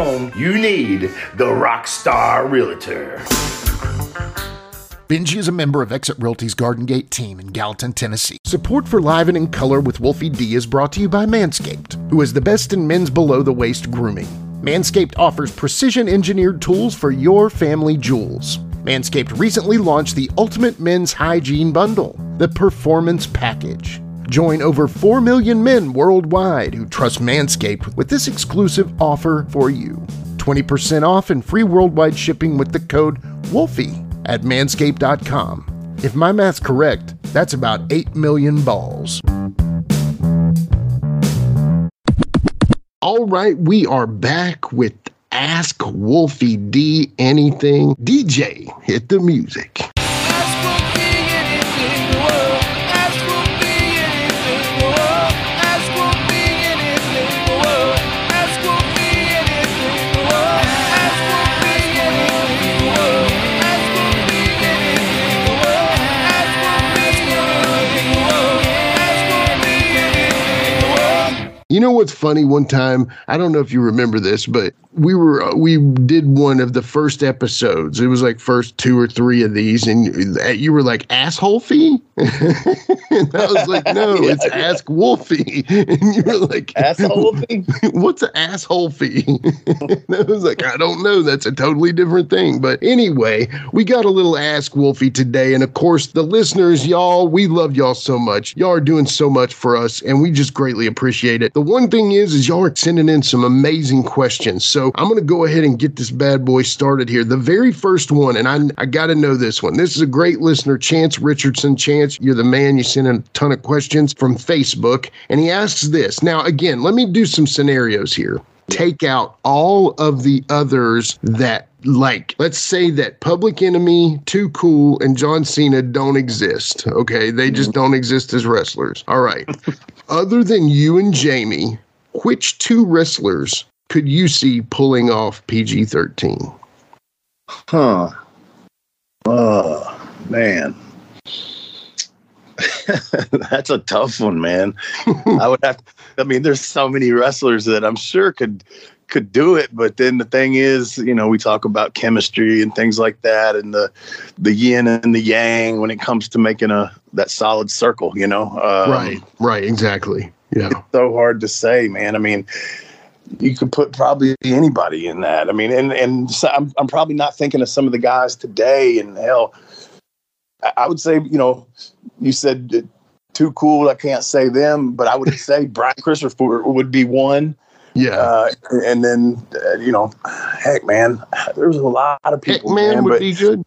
you need the Rockstar Realtor. Benji is a member of Exit Realty's Garden Gate team in Gallatin, Tennessee. Support for Live and in Color with Wolfie D is brought to you by Manscaped, who is the best in men's below the waist grooming. Manscaped offers precision engineered tools for your family jewels. Manscaped recently launched the Ultimate Men's Hygiene Bundle, the Performance Package. Join over 4 million men worldwide who trust Manscaped with this exclusive offer for you 20% off and free worldwide shipping with the code WOLFIE at manscaped.com. If my math's correct, that's about 8 million balls. All right, we are back with Ask Wolfie D Anything. DJ, hit the music. You know what's funny? One time, I don't know if you remember this, but we were uh, we did one of the first episodes. It was like first two or three of these, and you were like asshole fee, and I was like, no, yeah, it's yeah. ask Wolfie, and you were like asshole fee. What's an asshole fee? and I was like, I don't know. That's a totally different thing. But anyway, we got a little ask Wolfie today, and of course, the listeners, y'all, we love y'all so much. Y'all are doing so much for us, and we just greatly appreciate it. The one thing is, is y'all are sending in some amazing questions. So so I'm going to go ahead and get this bad boy started here. The very first one, and I, I got to know this one. This is a great listener, Chance Richardson. Chance, you're the man. You sent in a ton of questions from Facebook. And he asks this. Now, again, let me do some scenarios here. Take out all of the others that like let's say that public enemy too cool and john cena don't exist okay they just mm-hmm. don't exist as wrestlers all right other than you and jamie which two wrestlers could you see pulling off PG 13? Huh. Oh, man. That's a tough one, man. I would have to, I mean, there's so many wrestlers that I'm sure could could do it, but then the thing is, you know, we talk about chemistry and things like that and the the yin and the yang when it comes to making a that solid circle, you know. Um, right, right, exactly. Yeah. It's so hard to say, man. I mean, you could put probably anybody in that. I mean, and and so I'm I'm probably not thinking of some of the guys today. And hell, I would say you know, you said too cool. I can't say them, but I would say Brian Christopher would be one. Yeah, uh, and then uh, you know, heck, man, there's a lot of people. Heck, man, man would be good.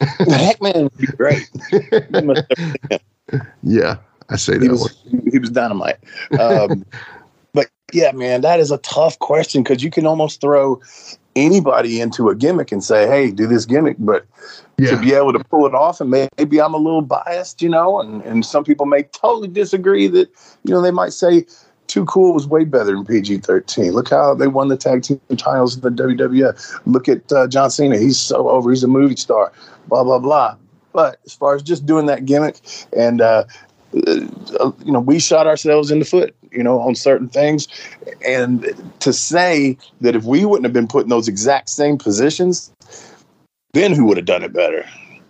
Heck, man would be great. yeah, I say that. He was, he was dynamite. Um, but yeah, man, that is a tough question because you can almost throw anybody into a gimmick and say, "Hey, do this gimmick," but yeah. to be able to pull it off, and maybe I'm a little biased, you know, and and some people may totally disagree that you know they might say. Too Cool was way better than PG 13. Look how they won the tag team titles in the WWF. Look at uh, John Cena. He's so over. He's a movie star. Blah, blah, blah. But as far as just doing that gimmick and uh, uh, you know, we shot ourselves in the foot, you know, on certain things. And to say that if we wouldn't have been put in those exact same positions, then who would have done it better?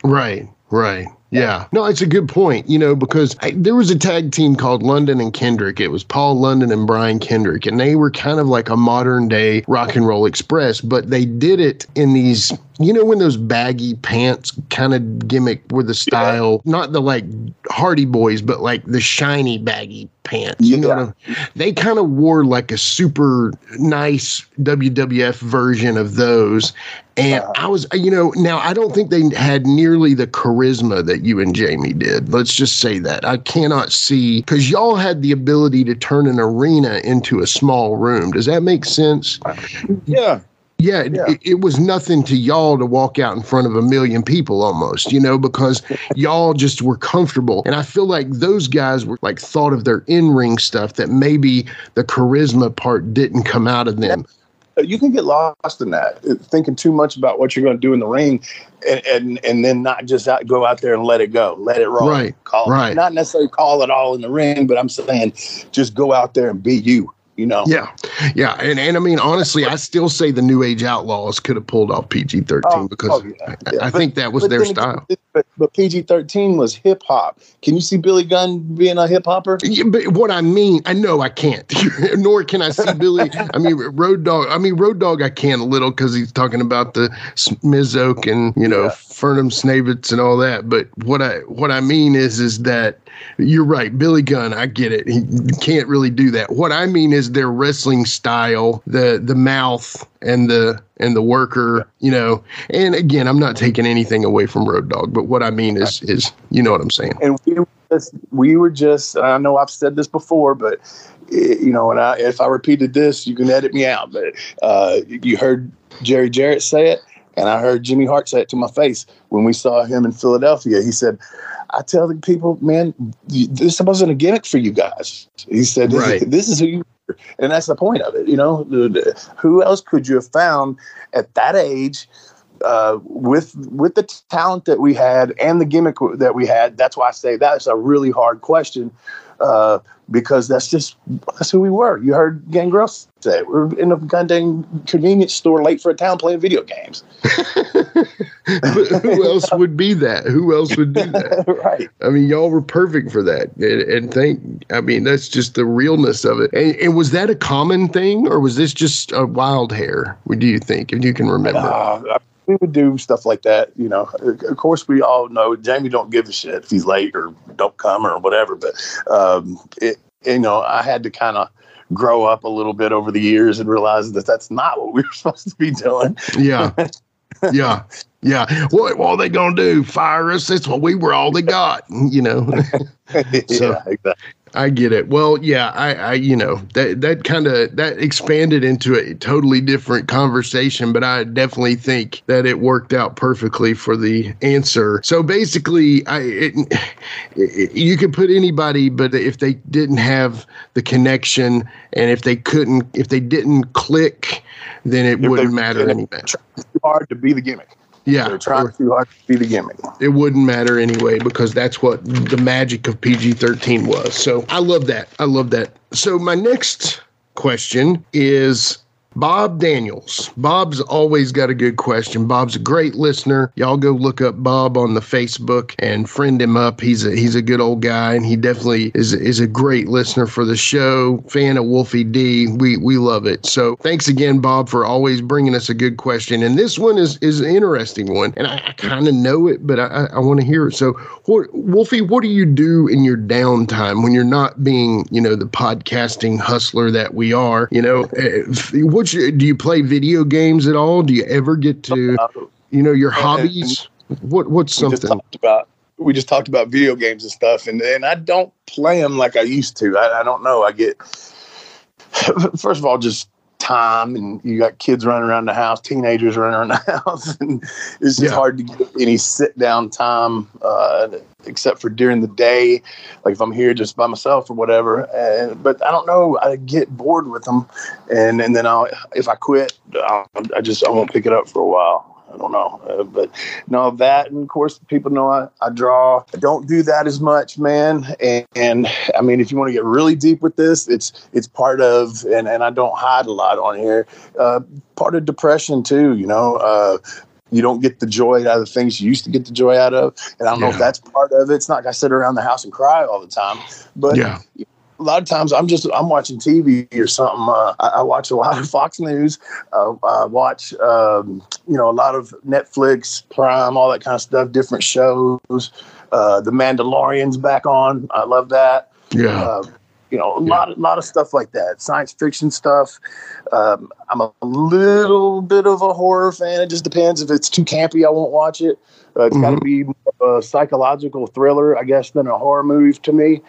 Right, right. Yeah. No, it's a good point, you know, because I, there was a tag team called London and Kendrick. It was Paul London and Brian Kendrick, and they were kind of like a modern day rock and roll express, but they did it in these you know when those baggy pants kind of gimmick were the style, yeah. not the like Hardy Boys, but like the shiny baggy pants. You yeah. know, I mean? they kind of wore like a super nice WWF version of those. And I was, uh, you know, now I don't think they had nearly the charisma that you and Jamie did. Let's just say that. I cannot see because y'all had the ability to turn an arena into a small room. Does that make sense? Yeah, Yeah, yeah. It, it, was nothing to y'all to walk out in front of a million people almost, you know, because y'all just were comfortable. And I feel like those guys were like thought of their in ring stuff that maybe the charisma part didn't come out of them. You can get lost in that, uh, thinking too much about what you're going to do in the ring, and and, and then not just out, go out there and let it go, let it roll. Right. Call right. Not necessarily call it all in the ring, but I'm saying just go out there and be you you know. Yeah, yeah, and and I mean honestly, I still say the New Age Outlaws could have pulled off PG thirteen oh, oh because oh, yeah, yeah. I, I but, think that was their style. but, but PG thirteen was hip hop. Can you see Billy Gunn being a hip hopper? Yeah, but what I mean, I know I can't, nor can I see Billy. I mean, Road Dogg. I mean, Road Dogg. I can a little because he's talking about the Mizoke and you know yeah. Fernum Snavitz and all that. But what I what I mean is is that you're right, Billy Gunn. I get it. He can't really do that. What I mean is their wrestling style, the the mouth and the and the worker, you know. And again, I'm not taking anything away from Road Dogg, but what I mean is is you know what I'm saying. And we were just, we were just I know I've said this before, but eh, you know, and I, if I repeated this, you can edit me out. But uh, you heard Jerry Jarrett say it, and I heard Jimmy Hart say it to my face when we saw him in Philadelphia. He said, I tell the people, man, this wasn't a gimmick for you guys. He said, this, right. is, this is who you are. And that's the point of it. You know, who else could you have found at that age uh, with with the talent that we had and the gimmick that we had? That's why I say that's a really hard question uh, because that's just that's who we were. You heard Gangrel say we're in a goddamn convenience store late for a town playing video games. who else would be that? Who else would do that? right. I mean, y'all were perfect for that, and, and think. I mean, that's just the realness of it. And, and, was that a common thing, or was this just a wild hair? What do you think, if you can remember? Uh, we would do stuff like that. You know, of course, we all know Jamie don't give a shit if he's late or don't come or whatever. But um, it, you know, I had to kind of grow up a little bit over the years and realize that that's not what we were supposed to be doing. Yeah. yeah. Yeah. What, what are they going to do? Fire us? That's what we were all they got, you know? so, yeah, exactly. I get it. Well, yeah, I, I you know, that that kind of that expanded into a totally different conversation, but I definitely think that it worked out perfectly for the answer. So basically, I it, it, you could put anybody, but if they didn't have the connection and if they couldn't, if they didn't click, then it if wouldn't matter anyway. Hard to be the gimmick. Yeah, they're trying too hard to be the gimmick. It wouldn't matter anyway because that's what the magic of PG thirteen was. So I love that. I love that. So my next question is Bob Daniels. Bob's always got a good question. Bob's a great listener. Y'all go look up Bob on the Facebook and friend him up. He's a he's a good old guy and he definitely is is a great listener for the show. Fan of Wolfie D. We we love it. So thanks again, Bob, for always bringing us a good question. And this one is is an interesting one, and I, I kind of know it, but I I want to hear it. So, what, Wolfie, what do you do in your downtime when you're not being you know the podcasting hustler that we are? You know, eh, what what's your, do you play video games at all? Do you ever get to, uh, you know, your hobbies? What what's something? We just about we just talked about video games and stuff, and and I don't play them like I used to. I, I don't know. I get first of all just time and you got kids running around the house, teenagers running around the house, and it's just yeah. hard to get any sit down time uh, except for during the day, like if I'm here just by myself or whatever. And but I don't know, I get bored with them, and and then I'll if I quit, I'll, I just I won't pick it up for a while. I don't know. Uh, but no, that, and of course, people know I, I draw. I don't do that as much, man. And, and I mean, if you want to get really deep with this, it's it's part of, and, and I don't hide a lot on here, uh, part of depression too, you know. Uh, you don't get the joy out of the things you used to get the joy out of. And I don't yeah. know if that's part of it. It's not like I sit around the house and cry all the time, but yeah a lot of times I'm just I'm watching TV or something. Uh, I, I, watch a lot of Fox News. Uh, I watch um, you know a lot of Netflix, Prime, all that kind of stuff. Different shows. Uh, the Mandalorian's back on. I love that. Yeah. Uh, you know, a yeah. lot, a lot of stuff like that. Science fiction stuff. Um, I'm a little bit of a horror fan. It just depends. If it's too campy, I won't watch it. Uh, it's mm-hmm. got to be a psychological thriller, I guess, than a horror movie to me.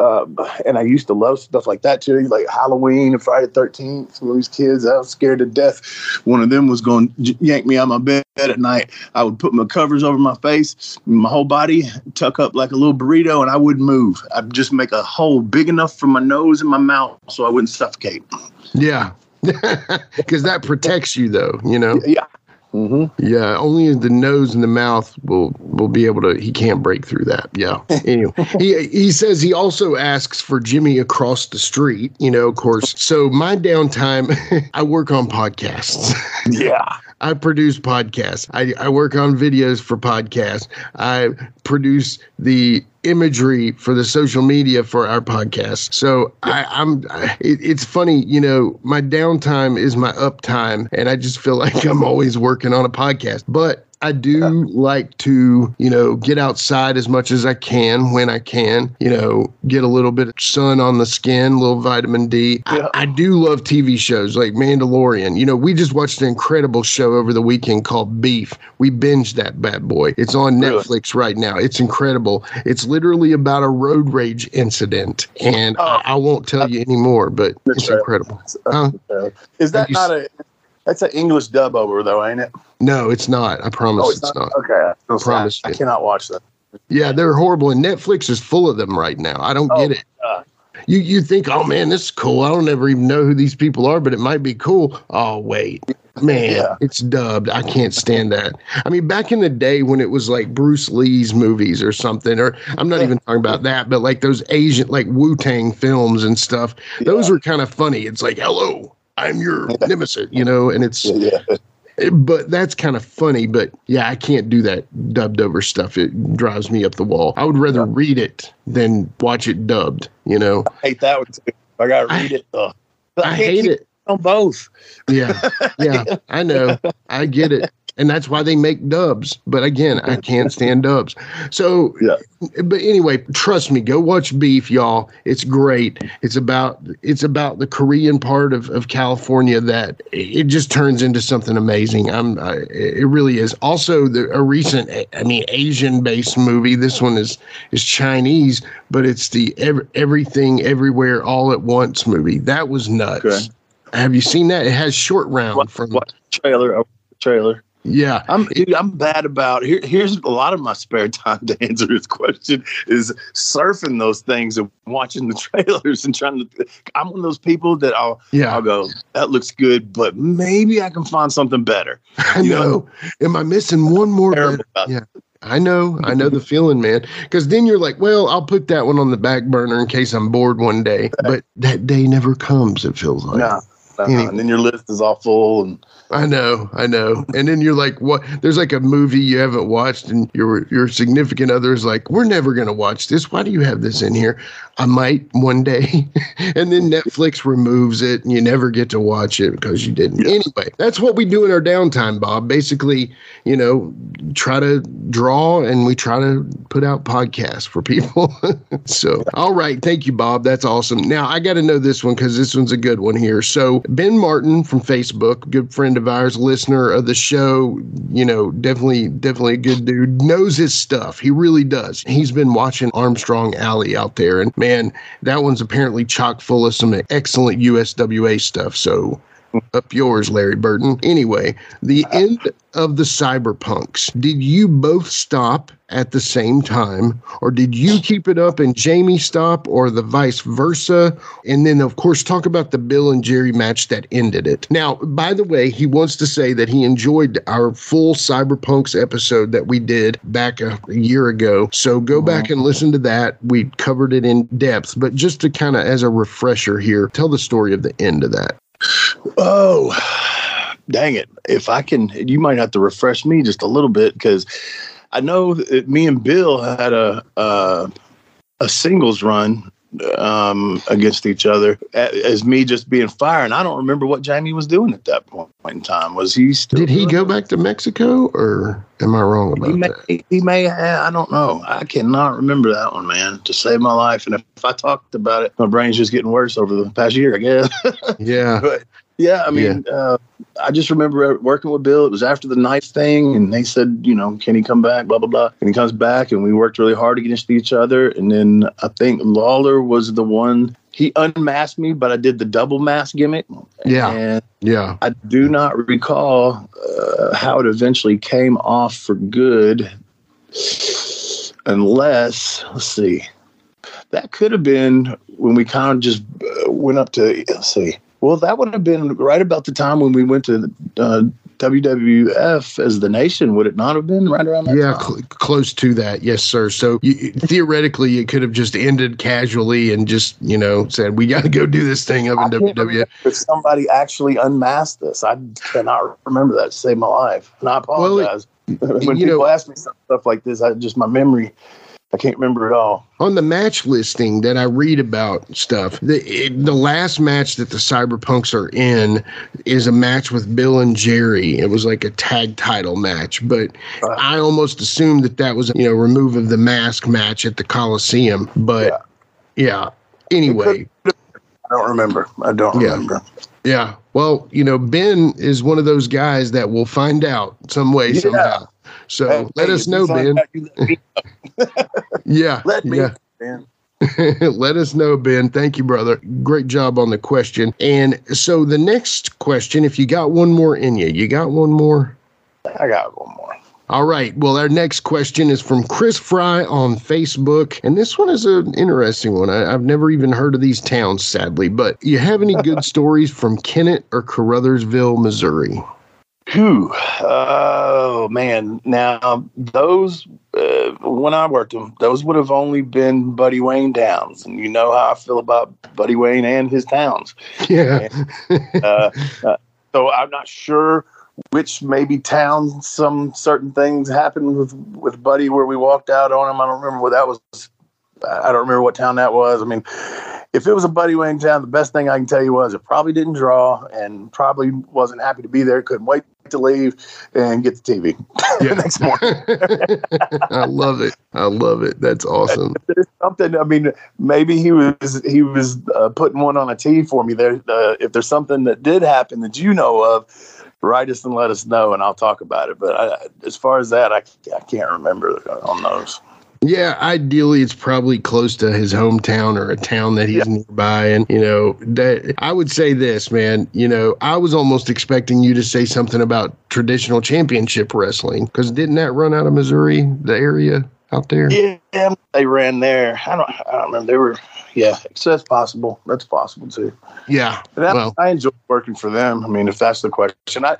Uh, and I used to love stuff like that too, like Halloween and Friday Thirteenth. Some of these kids, I was scared to death. One of them was going to yank me out of my bed at night. I would put my covers over my face, my whole body, tuck up like a little burrito, and I wouldn't move. I'd just make a hole big enough for my nose and my mouth so I wouldn't suffocate. Yeah, because that protects you, though. You know. Yeah, Mm-hmm. Yeah, only the nose and the mouth will will be able to. He can't break through that. Yeah. anyway, he he says he also asks for Jimmy across the street. You know, of course. So my downtime, I work on podcasts. Yeah. I produce podcasts. I, I work on videos for podcasts. I produce the imagery for the social media for our podcast. So I, I'm. It, it's funny, you know. My downtime is my uptime, and I just feel like I'm always working on a podcast. But I do like to, you know, get outside as much as I can when I can, you know, get a little bit of sun on the skin, a little vitamin D. Yeah. I, I, do love TV shows like Mandalorian. You know, we just watched an incredible show over the weekend called Beef. We binged that bad boy. It's on Netflix right now. It's incredible. It's literally about a road rage incident. And oh. I, I, won't tell you anymore, but it's right. incredible. Huh? Is that not a that's an English dub over though, ain't it? No, it's not. I promise oh, it's, it's, not. not. Okay, I promise. I, I, cannot watch that. Yeah, they're horrible, and Netflix is full of them right now. I don't oh, get it. God. You you think, oh man, this is cool. I don't ever even know who these people are, but it might be cool. Oh wait, man, yeah. it's dubbed. I can't stand that. I mean, back in the day when it was like Bruce Lee's movies or something, or I'm not even talking about that, but like those Asian like Wu Tang films and stuff. Those were kind of funny. It's like, hello, I'm your nemesis, you know, and it's. Yeah. But that's kind of funny. But yeah, I can't do that dubbed over stuff. It drives me up the wall. I would rather read it than watch it dubbed. You know, I hate that one too. I gotta read I, it. I, I hate it on both. Yeah, yeah, I know. I get it and that's why they make dubs. But again, I can't stand dubs. So, yeah. But anyway, trust me, go watch Beef, y'all. It's great. It's about it's about the Korean part of, of California that it just turns into something amazing. I'm I, it really is. Also, the a recent I mean Asian based movie. This one is is Chinese, but it's the every, everything everywhere all at once movie. That was nuts. Okay. Have you seen that? It has short round what, from what trailer. Trailer. Yeah, I'm dude, I'm bad about here. Here's a lot of my spare time to answer this question is surfing those things and watching the trailers and trying to. I'm one of those people that I'll yeah I'll go that looks good, but maybe I can find something better. I know. know. Am I missing one more? Yeah. I know, I know the feeling, man. Because then you're like, well, I'll put that one on the back burner in case I'm bored one day. But that day never comes. It feels like. No, and then your list is all full, and I know, I know. And then you're like, what? There's like a movie you haven't watched, and your your significant other is like, we're never gonna watch this. Why do you have this in here? I might one day. and then Netflix removes it, and you never get to watch it because you didn't. Yeah. Anyway, that's what we do in our downtime, Bob. Basically, you know, try to draw, and we try to put out podcasts for people. so, all right, thank you, Bob. That's awesome. Now I got to know this one because this one's a good one here. So Ben Martin from Facebook, good friend of ours, listener of the show, you know, definitely, definitely a good dude, knows his stuff. He really does. He's been watching Armstrong Alley out there, and man, that one's apparently chock full of some excellent USWA stuff. So up yours, Larry Burton. Anyway, the uh, end of the cyberpunks. Did you both stop at the same time, or did you keep it up and Jamie stop, or the vice versa? And then, of course, talk about the Bill and Jerry match that ended it. Now, by the way, he wants to say that he enjoyed our full cyberpunks episode that we did back a, a year ago. So go uh-huh. back and listen to that. We covered it in depth, but just to kind of as a refresher here, tell the story of the end of that. Oh, dang it. If I can, you might have to refresh me just a little bit because I know me and Bill had a, a, a singles run um, against each other as me just being fire. And I don't remember what Jamie was doing at that point in time. Was he still? Did he go back to Mexico or? Am I wrong about he may, that? He may have, I don't know. I cannot remember that one, man, to save my life. And if, if I talked about it, my brain's just getting worse over the past year, I guess. yeah. But yeah, I mean, yeah. Uh, I just remember working with Bill. It was after the knife thing, and they said, you know, can he come back? Blah blah blah. And he comes back, and we worked really hard against each other. And then I think Lawler was the one. He unmasked me, but I did the double mask gimmick. Yeah, and yeah. I do not recall uh, how it eventually came off for good, unless let's see. That could have been when we kind of just uh, went up to let's see well, that would have been right about the time when we went to uh, WWF as the nation, would it not have been right around that yeah, cl- close to that. Yes, sir. So you, theoretically, it could have just ended casually and just, you know, said, we got to go do this thing up in WWF. If somebody actually unmasked this, I cannot remember that to save my life. And I apologize. Well, it, when people know, ask me stuff like this, I just, my memory I can't remember it all. On the match listing that I read about stuff, the it, the last match that the Cyberpunks are in is a match with Bill and Jerry. It was like a tag title match, but uh, I almost assumed that that was you know remove of the mask match at the Coliseum. But yeah, yeah. anyway. I don't remember. I don't yeah. remember. Yeah. Well, you know, Ben is one of those guys that will find out some way, yeah. somehow. So let hey, us know, Ben. yeah. Let me, yeah. Ben. Let us know, Ben. Thank you, brother. Great job on the question. And so the next question, if you got one more in you, you got one more? I got one more. All right. Well, our next question is from Chris Fry on Facebook. And this one is an interesting one. I, have never even heard of these towns, sadly. But you have any good stories from Kennett or Caruthersville, Missouri? Whew. Uh, Oh man! Now those uh, when I worked them, those would have only been Buddy Wayne towns, and you know how I feel about Buddy Wayne and his towns. Yeah. and, uh, uh, so I'm not sure which maybe towns some certain things happened with with Buddy where we walked out on him. I don't remember what that was. I don't remember what town that was. I mean, if it was a Buddy Wayne town, the best thing I can tell you was it probably didn't draw and probably wasn't happy to be there. Couldn't wait to leave and get the TV yeah. the next morning. I love it. I love it. That's awesome. If there's something. I mean, maybe he was he was uh, putting one on a tee for me there. Uh, if there's something that did happen that you know of, write us and let us know, and I'll talk about it. But I, as far as that, I I can't remember on those. Yeah, ideally it's probably close to his hometown or a town that he's yeah. nearby. And, you know, that I would say this, man, you know, I was almost expecting you to say something about traditional championship wrestling because didn't that run out of Missouri, the area out there? Yeah, they ran there. I don't, I don't remember. They were, yeah, so that's possible. That's possible too. Yeah. That, well, I enjoy working for them. I mean, if that's the question, I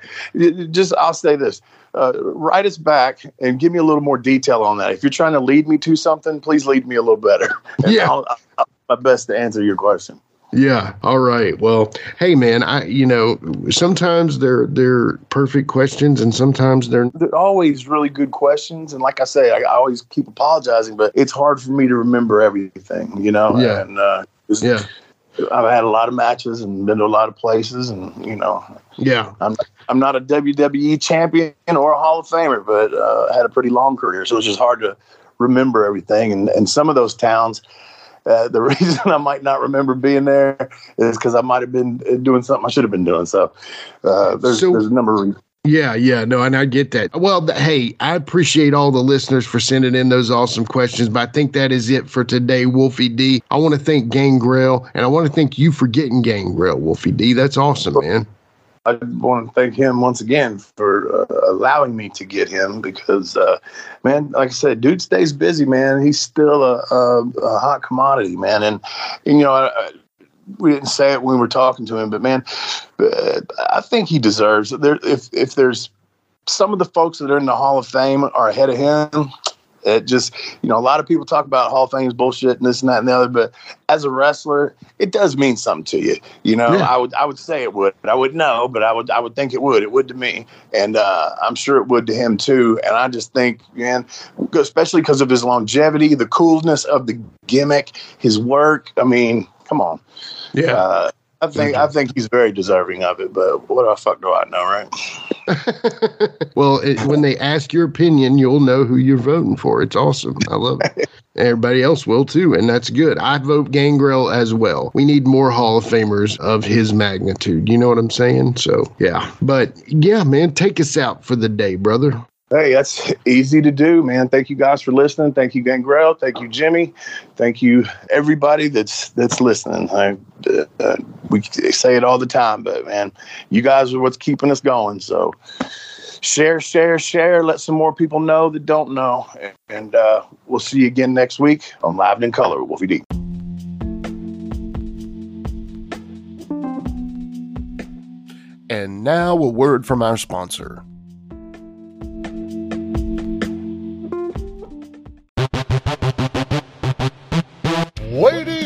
just, I'll say this uh, write us back and give me a little more detail on that. If you're trying to lead me to something, please lead me a little better. yeah, I'll, I'll my best to answer your question. Yeah. All right. Well, hey man, I you know, sometimes they're they're perfect questions and sometimes they're they're always really good questions and like I say, I, always keep apologizing, but it's hard for me to remember everything, you know. Yeah. And uh yeah. I've had a lot of matches and been to a lot of places and you know, yeah. I'm I'm not a WWE champion or a Hall of Famer, but uh, I had a pretty long career, so it's just hard to remember everything. And and some of those towns, uh, the reason I might not remember being there is because I might have been doing something I should have been doing. So uh, there's so, there's a number of reasons. Yeah, yeah, no, and I get that. Well, hey, I appreciate all the listeners for sending in those awesome questions, but I think that is it for today, Wolfie D. I want to thank Gangrel, and I want to thank you for getting Gangrel, Wolfie D. That's awesome, man. I want to thank him once again for uh, allowing me to get him because, uh, man, like I said, dude stays busy, man. He's still a, a, a hot commodity, man. And, and you know, I, we didn't say it when we were talking to him, but man, uh, I think he deserves it. There, if if there's some of the folks that are in the Hall of Fame are ahead of him, it just, you know, a lot of people talk about Hall of Fame's bullshit and this and that and the other, but as a wrestler, it does mean something to you. You know, yeah. I would I would say it would. I would know, but I would I would think it would. It would to me, and uh, I'm sure it would to him too. And I just think, man, especially because of his longevity, the coolness of the gimmick, his work. I mean, come on. Yeah. Uh, I think I mm-hmm. think he's very deserving of it, but what the fuck do I know, right? well, it, when they ask your opinion, you'll know who you're voting for. It's awesome. I love it. Everybody else will too, and that's good. I vote Gangrel as well. We need more Hall of Famers of his magnitude. You know what I'm saying? So yeah, but yeah, man, take us out for the day, brother. Hey, that's easy to do, man. Thank you guys for listening. Thank you, Gangrel. Thank you, Jimmy. Thank you, everybody that's that's listening. I, uh, we say it all the time, but man, you guys are what's keeping us going. So share, share, share. Let some more people know that don't know. And uh, we'll see you again next week on Live in Color with Wolfie D. And now a word from our sponsor.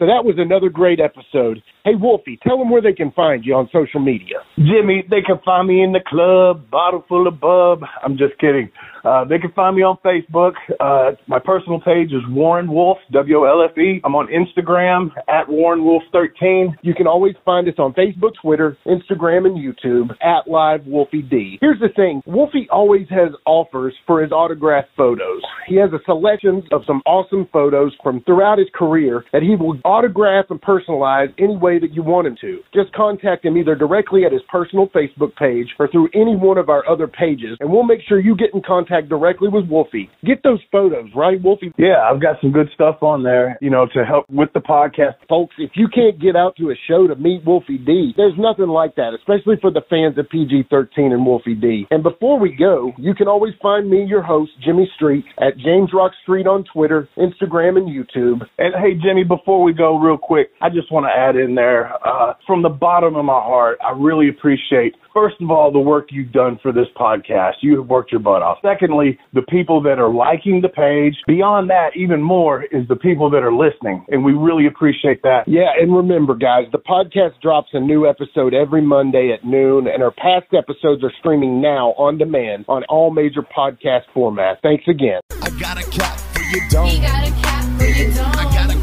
So that was another great episode. Hey, Wolfie, tell them where they can find you on social media. Jimmy, they can find me in the club, bottle full of bub. I'm just kidding. Uh, they can find me on Facebook. Uh, my personal page is Warren Wolfe, W O L F E. I'm on Instagram at Warren Wolfe 13. You can always find us on Facebook, Twitter, Instagram, and YouTube at Live Wolfie D. Here's the thing Wolfie always has offers for his autographed photos. He has a selection of some awesome photos from throughout his career that he will autograph and personalize any way that you want him to. Just contact him either directly at his personal Facebook page or through any one of our other pages, and we'll make sure you get in contact contact directly with Wolfie. Get those photos, right, Wolfie? Yeah, I've got some good stuff on there, you know, to help with the podcast. Folks, if you can't get out to a show to meet Wolfie D, there's nothing like that, especially for the fans of PG 13 and Wolfie D. And before we go, you can always find me, your host, Jimmy Street, at James Rock Street on Twitter, Instagram, and YouTube. And hey, Jimmy, before we go, real quick, I just want to add in there, uh, from the bottom of my heart, I really appreciate first of all, the work you've done for this podcast. You have worked your butt off. Secondly, the people that are liking the page. Beyond that, even more is the people that are listening. And we really appreciate that. Yeah. And remember, guys, the podcast drops a new episode every Monday at noon, and our past episodes are streaming now on demand on all major podcast formats. Thanks again. I got a cat for you, don't. I got a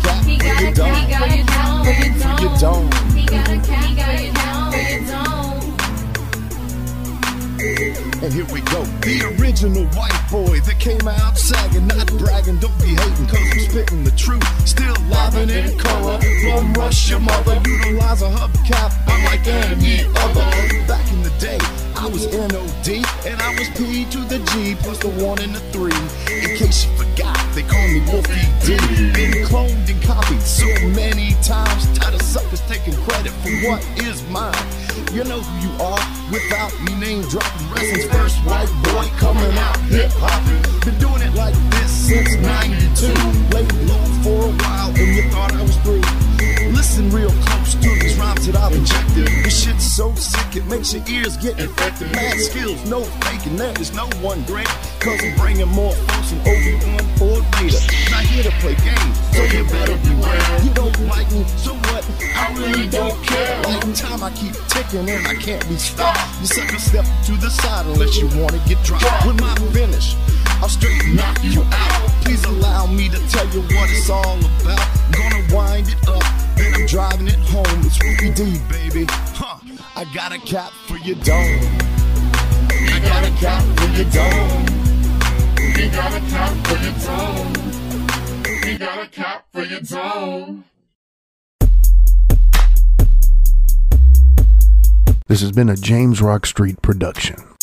you, don't. He got a don't. And here we go. The original white boy that came out sagging, not bragging, don't be hating, cause I'm spitting the truth. Still livin' in color. From rush your mother, utilize a hubcap, unlike any other. Back in the day, I was NOD, and I was P to the G, plus the one and the three. In case you forgot, they call me Wolfie D. Been cloned and copied so many times, tired of suckers taking credit for what is mine. You know who you are without me name dropping. Wrestling's first white boy coming out hip hop. Been doing it like this since 92. Laid low for a while and you thought I was through. Listen real close to these rhymes that I've injected. This shit's so sick it makes your ears get infected. Mad skills, no faking that. There's no one great. Cause I'm bringing more folks than Obi-Wan or Vader. Not here to play games, so you better beware. You don't like me, so what? I really don't care. Like time I keep ticking and I can't be stopped. You sucker step to the side unless you wanna get dropped. With my finish, I'll straight knock you out. Please allow me to tell you what it's all about. Gonna wind it up, driving it home. It's baby. Huh. I got a cap for your dome. Got a cap for your dome. Got a cap for your dome. Got a cap for your dome. This has been a James Rock Street production.